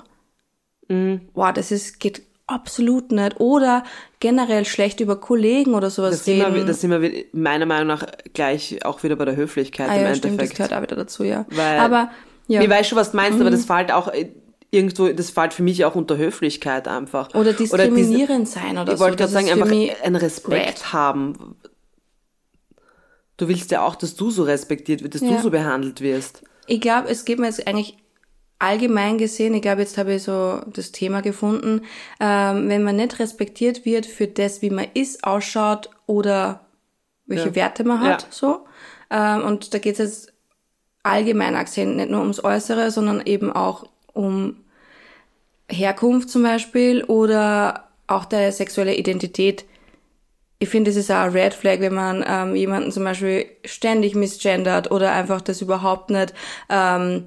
Mhm. Boah, das ist, geht absolut nicht. Oder generell schlecht über Kollegen oder sowas Das sind, reden. wir, das sind wir wi- meiner Meinung nach gleich auch wieder bei der Höflichkeit ah im ja, stimmt, das Endeffekt. gehört auch wieder dazu, ja. Weil- Aber, ja. Ich weiß schon, was du meinst, Mhm. aber das fällt auch äh, irgendwo, das fällt für mich auch unter Höflichkeit einfach. Oder diskriminierend sein oder Ich so. wollte gerade sagen, einfach einen Respekt red. haben. Du willst ja auch, dass du so respektiert wirst, dass Ja. du so behandelt wirst. Ich glaube, es geht mir jetzt eigentlich allgemein gesehen, ich glaube, jetzt habe ich so das Thema gefunden, ähm, wenn man nicht respektiert wird für das, wie man ist, ausschaut oder welche Ja. Werte man hat, Ja. so. Ähm, und da geht es jetzt allgemein gesehen nicht nur ums Äußere, sondern eben auch um Herkunft zum Beispiel oder auch der sexuelle Identität. Ich finde, es ist auch ein Red Flag, wenn man ähm, jemanden zum Beispiel ständig misgendert oder einfach das überhaupt nicht ähm,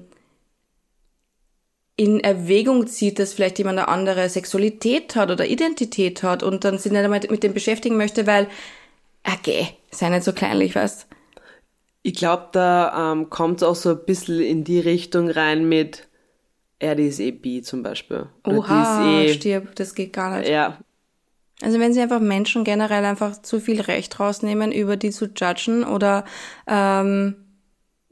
in Erwägung zieht, dass vielleicht jemand eine andere Sexualität hat oder Identität hat und dann sich nicht einmal mit dem beschäftigen möchte, weil, okay, sei nicht so kleinlich, weißt Ich glaube, da ähm, kommt es auch so ein bisschen in die Richtung rein mit, ja, die ist eh bi zum Beispiel. Oder Oha, eh, stirb, das geht gar nicht. ja, Also wenn sie einfach Menschen generell einfach zu viel Recht rausnehmen, über die zu judgen oder ähm,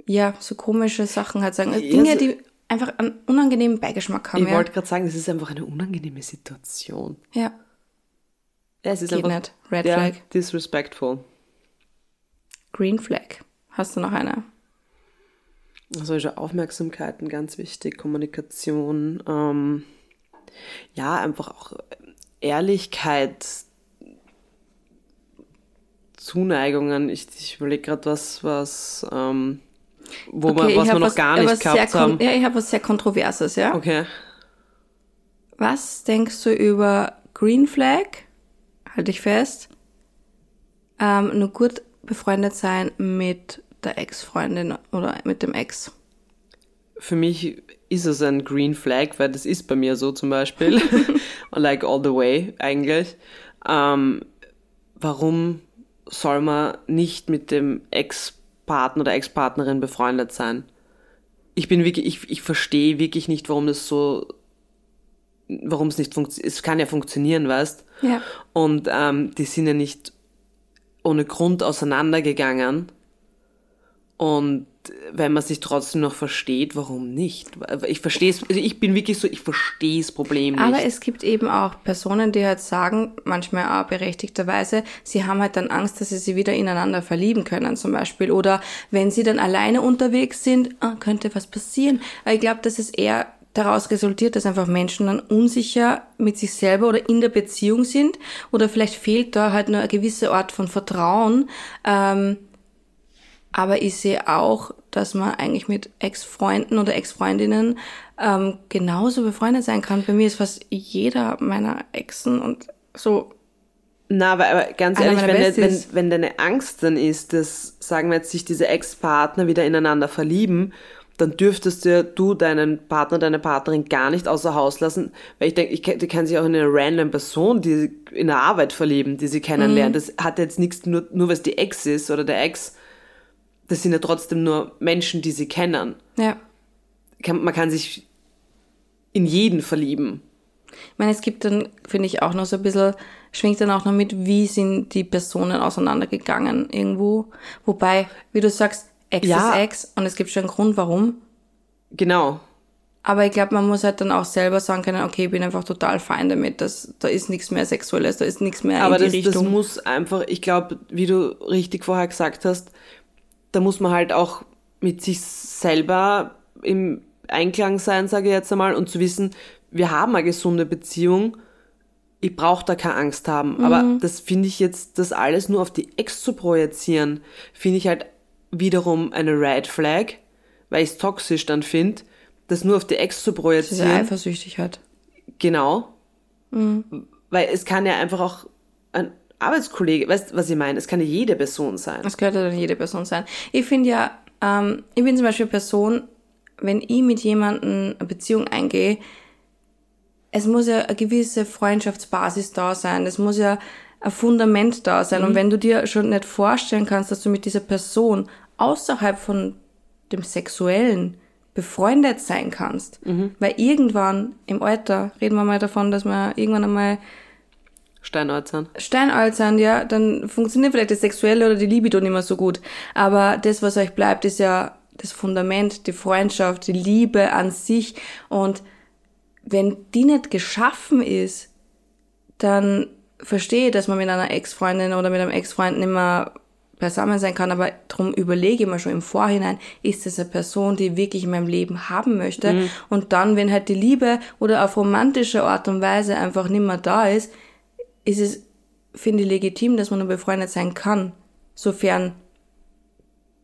ja, so komische Sachen halt sagen. Also Ja, Dinge, so- die einfach einen unangenehmen Beigeschmack haben. ich ja. wollte gerade sagen, das ist einfach eine unangenehme Situation. ja, Ja, es ist geht einfach nicht. Red ja, Flag. disrespectful. Green Flag. Hast du noch eine? Also schon Aufmerksamkeiten ganz wichtig, Kommunikation, ähm, ja, einfach auch Ehrlichkeit, Zuneigungen. Ich, ich überlege gerade was, was, ähm, wo man, ich was wir noch gar nicht was gehabt haben. Ja, ich habe was sehr Kontroverses, ja. Okay. Was denkst du über Green Flag? Halte ich fest. Ähm, nur gut befreundet sein mit der Ex-Freundin oder mit dem Ex. Für mich ist es ein Green Flag, weil das ist bei mir so zum Beispiel. *laughs* *laughs* like all the way eigentlich. Ähm, warum soll man nicht mit dem Ex-Partner oder Ex-Partnerin befreundet sein? Ich bin wirklich, ich, ich verstehe wirklich nicht, warum das so, warum es nicht funktioniert. Es kann ja funktionieren, weißt? Ja. Und ähm, die sind ja nicht ohne Grund auseinandergegangen. Und wenn man sich trotzdem noch versteht, warum nicht? Ich verstehe es, also ich bin wirklich so, ich verstehe das Problem nicht. Aber es gibt eben auch Personen, die halt sagen, manchmal auch berechtigterweise, sie haben halt dann Angst, dass sie sich wieder ineinander verlieben können zum Beispiel. Oder wenn sie dann alleine unterwegs sind, ah, könnte was passieren. Ich glaube, dass es eher daraus resultiert, dass einfach Menschen dann unsicher mit sich selber oder in der Beziehung sind. Oder vielleicht fehlt da halt nur eine gewisse Art von Vertrauen. Ähm, aber ich sehe auch, dass man eigentlich mit Ex-Freunden oder Ex-Freundinnen ähm, genauso befreundet sein kann. Bei mir ist fast jeder meiner Exen und so. Na, aber, aber ganz ehrlich, wenn, de, wenn, wenn deine Angst dann ist, dass, sagen wir jetzt, sich diese Ex-Partner wieder ineinander verlieben, dann dürftest ja du deinen Partner, deine Partnerin gar nicht außer Haus lassen, weil ich denke, ich, die kann sich auch in eine random Person, die in der Arbeit verlieben, die sie kennenlernt. Das hat jetzt nichts, nur, nur weil es die Ex ist oder der Ex, das sind ja trotzdem nur Menschen, die sie kennen. Ja. Kann, man kann sich in jeden verlieben. Ich meine, es gibt dann, finde ich, auch noch so ein bisschen, schwingt dann auch noch mit, wie sind die Personen auseinandergegangen irgendwo. Wobei, wie du sagst, Ex Ja. ist Ex und es gibt schon einen Grund, warum. Genau. Aber ich glaube, man muss halt dann auch selber sagen können, okay, ich bin einfach total fein damit, dass da ist nichts mehr Sexuelles, da ist nichts mehr Aber in die das, das Richtung. muss einfach, ich glaube, wie du richtig vorher gesagt hast, da muss man halt auch mit sich selber im Einklang sein, sage ich jetzt einmal, und zu wissen, wir haben eine gesunde Beziehung, ich brauche da keine Angst haben. Aber das finde ich jetzt, das alles nur auf die Ex zu projizieren, finde ich halt wiederum eine Red Flag, weil ich es toxisch dann finde, das nur auf die Ex zu projizieren. Eifersüchtigkeit. Genau. Weil es kann ja einfach auch ein Arbeitskollege, weißt du, was ich meine? Es kann ja jede Person sein. Das könnte dann jede Person sein. Ich finde ja, ähm, ich bin zum Beispiel eine Person, wenn ich mit jemandem eine Beziehung eingehe, es muss ja eine gewisse Freundschaftsbasis da sein. Es muss ja ein Fundament da sein. Und wenn du dir schon nicht vorstellen kannst, dass du mit dieser Person außerhalb von dem Sexuellen befreundet sein kannst, weil irgendwann im Alter, reden wir mal davon, dass wir irgendwann einmal Steinalt sind, ja, dann funktioniert vielleicht das Sexuelle oder die Libido nicht mehr so gut. Aber das, was euch bleibt, ist ja das Fundament, die Freundschaft, die Liebe an sich. Und wenn die nicht geschaffen ist, dann verstehe ich, dass man mit einer Ex-Freundin oder mit einem Ex-Freund nicht mehr beisammen sein kann, aber darum überlege ich mir schon im Vorhinein, ist das eine Person, die ich wirklich in meinem Leben haben möchte? Mhm. Und dann, wenn halt die Liebe oder auf romantische Art und Weise einfach nicht mehr da ist, ist es, finde ich, legitim, dass man nur befreundet sein kann, sofern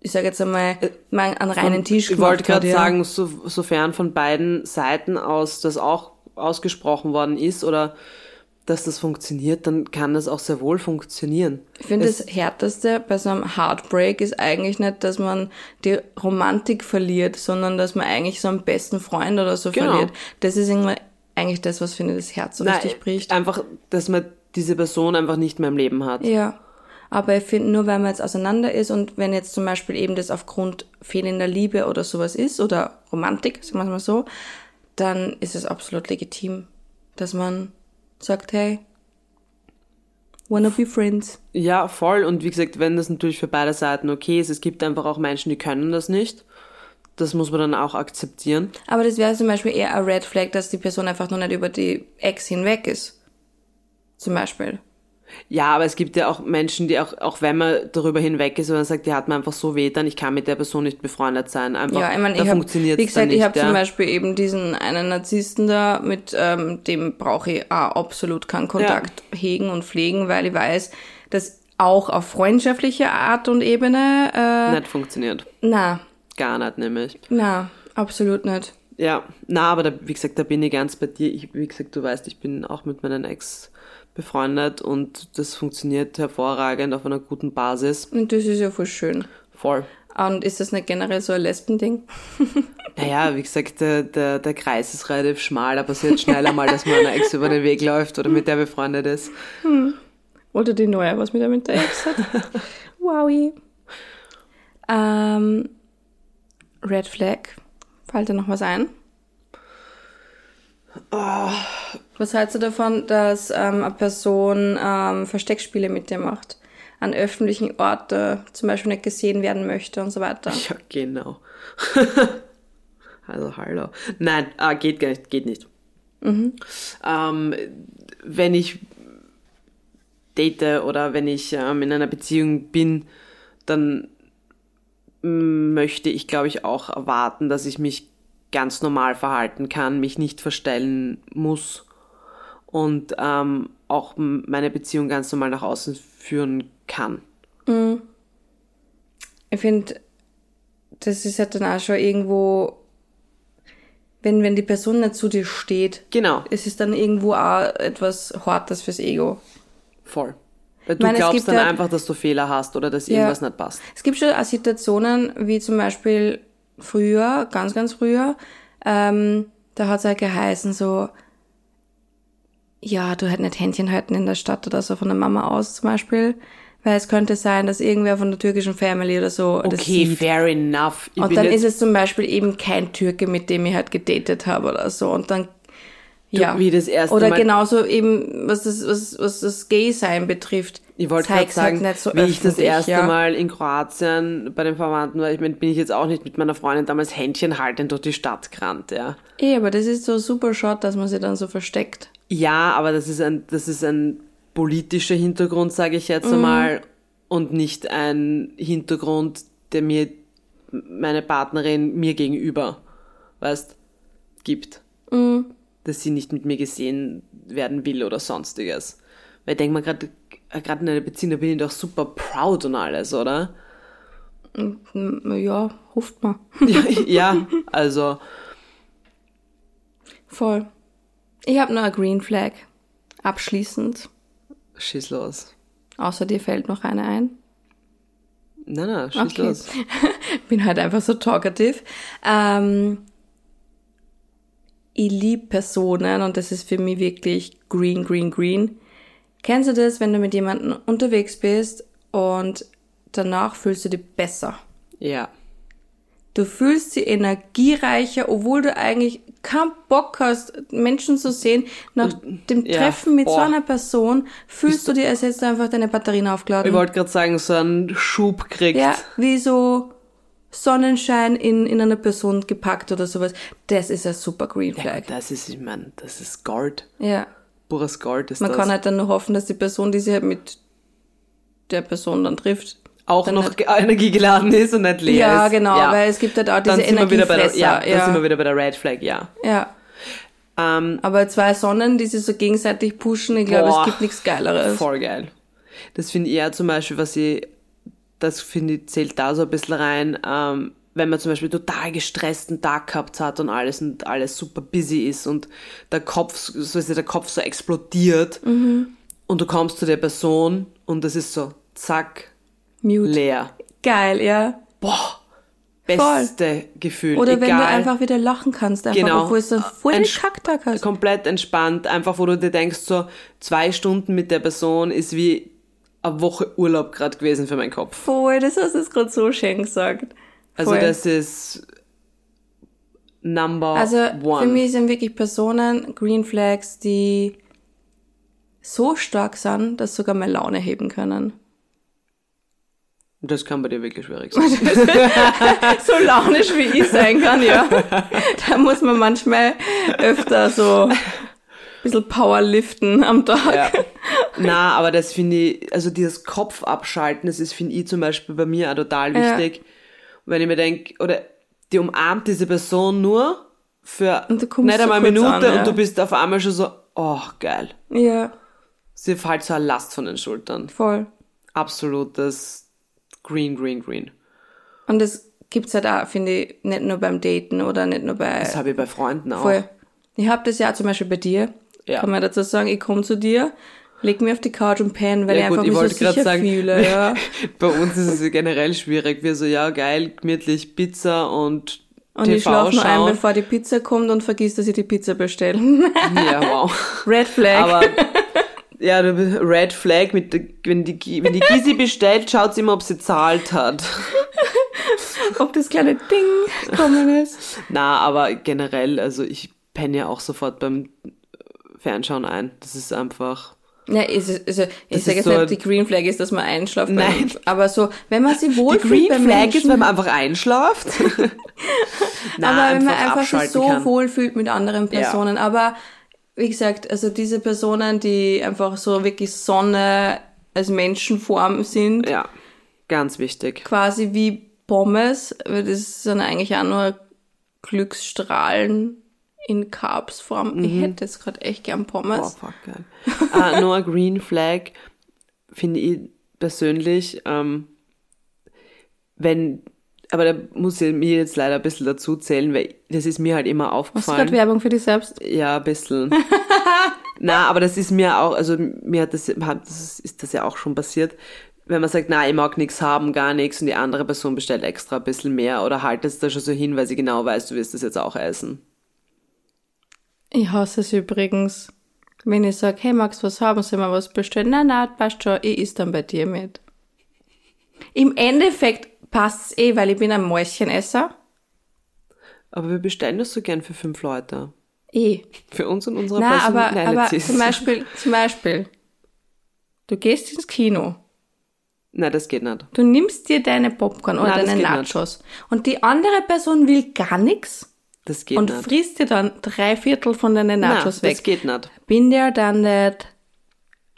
ich sage jetzt einmal, mal einen reinen Tisch Ich wollte gerade ja. sagen, so, sofern von beiden Seiten aus das auch ausgesprochen worden ist oder dass das funktioniert, dann kann das auch sehr wohl funktionieren. Ich finde, das Härteste bei so einem Heartbreak ist eigentlich nicht, dass man die Romantik verliert, sondern dass man eigentlich so einen besten Freund oder so Genau. verliert. Das ist irgendwie eigentlich das, was, finde ich, das Herz so Nein, richtig bricht. Einfach, dass man diese Person einfach nicht mehr im Leben hat. Ja. Aber ich finde, nur weil man jetzt auseinander ist und wenn jetzt zum Beispiel eben das aufgrund fehlender Liebe oder sowas ist oder Romantik, sagen wir es mal so, dann ist es absolut legitim, dass man sagt, hey, wanna be friends. Ja, voll. Und wie gesagt, wenn das natürlich für beide Seiten okay ist, es gibt einfach auch Menschen, die können das nicht. Das muss man dann auch akzeptieren. Aber das wäre zum Beispiel eher ein Red Flag, dass die Person einfach noch nicht über die Ex hinweg ist. Zum Beispiel. Ja, aber es gibt ja auch Menschen, die auch, auch wenn man darüber hinweg ist und man sagt, die hat mir einfach so weh, dann ich kann mit der Person nicht befreundet sein. Einfach, Ja, ich meine, da funktioniert wie es dann gesagt, nicht. ich habe ja. zum Beispiel eben diesen einen Narzissten da, mit ähm, dem brauche ich auch absolut keinen Kontakt hegen und pflegen, weil ich weiß, dass auch auf freundschaftlicher Art und Ebene, äh, nicht funktioniert. na, Gar nicht, nämlich. na, absolut nicht. Ja, na, aber da, wie gesagt, da bin ich ganz bei dir. Ich, wie gesagt, du weißt, ich bin auch mit meinen Ex befreundet und das funktioniert hervorragend auf einer guten Basis. Und das ist ja voll schön. Voll. Und ist das nicht generell so ein Lesbending? *laughs* Naja, wie gesagt, der, der, der Kreis ist relativ schmal, aber passiert schneller mal, dass man einer Ex über den Weg läuft oder mit der befreundet ist. Oder die neue, was mit der mit der Ex hat. *laughs* Wowie. Ähm, Red Flag. Fällt dir noch was ein? Was hältst du davon, dass ähm, eine Person ähm, Versteckspiele mit dir macht? An öffentlichen Orten zum Beispiel nicht gesehen werden möchte und so weiter. *laughs* Ja, genau. *laughs* also, hallo. Nein, ah, geht gar nicht, geht nicht. Ähm, wenn ich date oder wenn ich ähm, in einer Beziehung bin, dann mm, möchte ich, glaube ich, auch erwarten, dass ich mich ganz normal verhalten kann, mich nicht verstellen muss und ähm, auch meine Beziehung ganz normal nach außen führen kann. Ich finde, das ist ja dann auch schon irgendwo, wenn, wenn die Person nicht zu dir steht, Genau, es ist dann irgendwo auch etwas Hartes fürs Ego. voll. Weil du meine, glaubst dann ja- einfach, dass du Fehler hast oder dass Ja. irgendwas nicht passt. Es gibt schon auch Situationen, wie zum Beispiel früher, ganz, ganz früher, ähm, da hat es halt geheißen, so, ja, du hättest nicht Händchen halten in der Stadt oder so von der Mama aus zum Beispiel, weil es könnte sein, dass irgendwer von der türkischen Family oder so das Okay, fair enough. Ich Und dann ist es zum Beispiel eben kein Türke, mit dem ich halt gedatet habe oder so. Und dann, ja. wie das erste Oder Mal- genauso eben, was das, was, was das Gay-Sein betrifft. ich wollte gerade halt sagen, nicht so wie ich das erste ja. Mal in Kroatien bei den Verwandten war, ich mein, bin ich jetzt auch nicht mit meiner Freundin damals Händchen haltend durch die Stadt gerannt, ja. Eh, aber das ist so super short, dass man sie dann so versteckt. Ja, aber das ist ein, das ist ein politischer Hintergrund, sage ich jetzt einmal, und nicht ein Hintergrund, der mir meine Partnerin mir gegenüber, weißt, gibt. Dass sie nicht mit mir gesehen werden will oder sonstiges. Weil ich denke mal, gerade gerade in einer Beziehung, da bin ich doch super proud und alles, oder? M- Ja, hofft man. *laughs* ja, ja, also, Voll. Ich habe noch eine Green Flag. Abschließend. schieß los. Außer dir fällt noch eine ein. Nein, nein, schieß Okay. los. *laughs* Bin halt einfach so talkative. Ähm, ich liebe Personen und das ist für mich wirklich green, green, green. Kennst du das, wenn du mit jemandem unterwegs bist und danach fühlst du dich besser? Ja. Du fühlst dich energiereicher, obwohl du eigentlich keinen Bock hast, Menschen zu sehen. Nach dem Ja, Treffen mit so boah. einer Person fühlst du dir, als hättest du einfach deine Batterien aufgeladen. Ich wollte gerade sagen, so einen Schub kriegt. Ja, wie so Sonnenschein in, in eine Person gepackt oder sowas. Das ist ein super Green Ja, Flag. das ist, ich meine, das ist Gold. Ja. Pures Gold ist Man das. kann halt dann nur hoffen, dass die Person, die sich halt mit der Person dann trifft, auch dann noch nicht- ge- energiegeladen ist und nicht leer Ja, ist. genau, weil es gibt halt auch diese dann Energiefresser, ja, dann ja. sind wir wieder bei der Red Flag, ja. Ja. Ähm, Aber zwei Sonnen, die sich so gegenseitig pushen, ich glaube, es gibt nichts Geileres. Voll geil. Das finde ich ja zum Beispiel, was ich, das finde ich, zählt da so ein bisschen rein, ähm, wenn man zum Beispiel total gestressten Tag gehabt hat und alles und alles super busy ist und der Kopf, so ist ja der Kopf so explodiert Mhm. und du kommst zu der Person und das ist so, zack, Mute. leer. Geil, ja. Boah, beste Gefühl. Oder Egal. wenn du einfach wieder lachen kannst, einfach, Genau. obwohl du so voll den Kacktag hast. komplett entspannt, einfach wo du dir denkst, so zwei Stunden mit der Person ist wie eine Woche Urlaub gerade gewesen für meinen Kopf. Voll, das hast du jetzt gerade so schön gesagt. Also Voll. das ist number Also one. für mich sind wirklich Personen Green Flags, die so stark sind, dass sogar meine Laune heben können. Das kann bei dir wirklich schwierig *laughs* sein. So launisch wie ich sein kann, ja. Da muss man manchmal öfter so ein bisschen Powerliften am Tag. ja. Na, aber das finde ich, also dieses Kopf abschalten, das ist, finde ich zum Beispiel bei mir auch total Ja. wichtig. Wenn ich mir denke, oder die umarmt diese Person nur für nicht einmal eine Minute an, ja. und du bist auf einmal schon so, oh, geil. Ja, Sie fällt so eine Last von den Schultern. voll. Absolutes Green, Green, Green. Und das gibt's halt auch, finde ich, nicht nur beim Daten oder nicht nur bei... Das habe ich bei Freunden auch. Voll. Ich habe das ja zum Beispiel bei dir. Ja. Kann man dazu sagen, ich komme zu dir, leg mich auf die Couch und penne, weil Ja, ich gut, einfach ich mich so sicher sagen- fühle. *laughs* Ja. Bei uns ist es generell schwierig. Wir so, ja, geil, gemütlich Pizza und, Und TV ich schlafe nur ein, bevor die Pizza kommt und vergiss, dass ich die Pizza bestelle. Ja, wow. *laughs* Red Flag. Aber ja, Red Flag, mit, wenn die, wenn die Gysi *laughs* bestellt, schaut sie immer, ob sie zahlt hat. *laughs* Ob das kleine Ding gekommen ist. *laughs* Na, aber generell, also ich penne ja auch sofort beim Fernschauen ein. Das ist einfach. Ja, ist, also, ich Das sage ist jetzt so- nicht, die Green Flag ist, dass man einschlaft. Nein. Beim, aber so, wenn man sich Die wohlfühlt Green bei Flag Menschen, ist, wenn man einfach einschlaft. Na, aber wenn man einfach sich so kann. wohlfühlt mit anderen Ja. Personen. Aber wie gesagt, also diese Personen, die einfach so wirklich Sonne als Menschenform sind, Ja, ganz wichtig. quasi wie Pommes, weil das sind eigentlich auch nur Glücksstrahlen in Carbsform. Ich hätte jetzt gerade echt gern Boah, Pommes. fuck, geil. uh, *laughs* nur Green Flag finde ich persönlich, ähm, wenn, aber da muss ich mir jetzt leider ein bisschen dazu zählen, weil das ist mir halt immer Hast du aufgefallen. gerade Werbung für dich selbst? Ja, ein bisschen. *laughs* na, aber das ist mir auch, also mir hat das, hat das ist das ja auch schon passiert. Wenn man sagt, na, ich mag nichts haben, gar nichts und die andere Person bestellt extra ein bisschen mehr oder haltet es da schon so hin, weil sie genau weiß, du wirst das jetzt auch essen. Ich hasse es übrigens, wenn ich sage, hey, magst du was haben, soll mal was bestellen? Nein, nein, passt schon, ich is dann bei dir mit. Im Endeffekt passt's eh, weil ich bin ein Mäuschenesser. Aber wir bestellen das so gern für fünf Leute. Eh. Für uns und unsere Na, aber, aber Personalities. zum Beispiel, zum Beispiel, du gehst ins Kino, Nein, das geht nicht. du nimmst dir deine Popcorn oder Nein, deine geht nicht. Nachos und die andere Person will gar nichts Das geht und nicht. frisst dir dann drei Viertel von deinen Nachos Nein, weg. das geht nicht. Bin there, done that.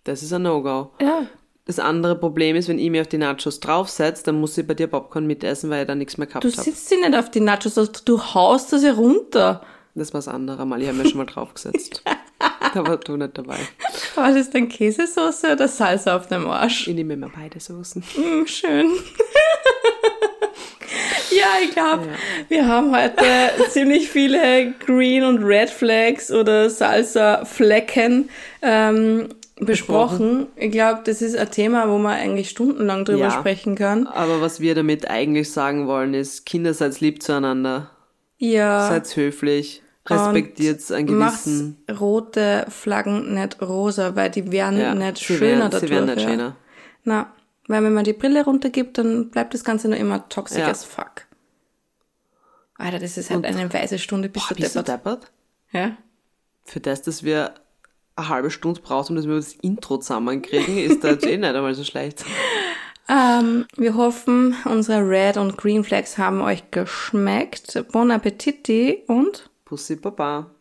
Das ist ein No-Go. Ja. Das andere Problem ist, wenn ich mir auf die Nachos draufsetze, dann muss ich bei dir Popcorn mitessen, weil ich da nichts mehr gehabt Du habe. sitzt sie nicht auf die Nachos, du haust das ja runter. Das war das andere Mal. Ich habe mir schon mal draufgesetzt. *laughs* da war du nicht dabei. Was ist denn Käsesauce oder Salsa auf dem Arsch? Ich nehme immer beide Soßen. Mm, schön. *laughs* ja, ich glaube, wir haben heute ziemlich viele Green und Red Flags oder Salsa-Flecken ähm, besprochen. Ich glaube, das ist ein Thema, wo man eigentlich stundenlang drüber Ja. sprechen kann. Aber was wir damit eigentlich sagen wollen, ist, Kinder seid lieb zueinander. Ja. Seid höflich. Respektiert einen gewissen... rote Flaggen nicht rosa, weil die werden Ja, nicht schöner werden, dadurch. sie werden nicht ja. schöner. Na, weil wenn man die Brille runtergibt, dann bleibt das Ganze nur immer toxic Ja. as fuck. Alter, das ist halt eine weise Stunde bis Boah, du bist du deppert. deppert? Ja? Für das, dass wir eine halbe Stunde brauchen, dass wir das Intro zusammenkriegen, ist das eh nicht einmal so schlecht. *laughs* Ähm, wir hoffen, unsere Red und Green Flags haben euch geschmeckt. Bon Appetit und Pussy Baba.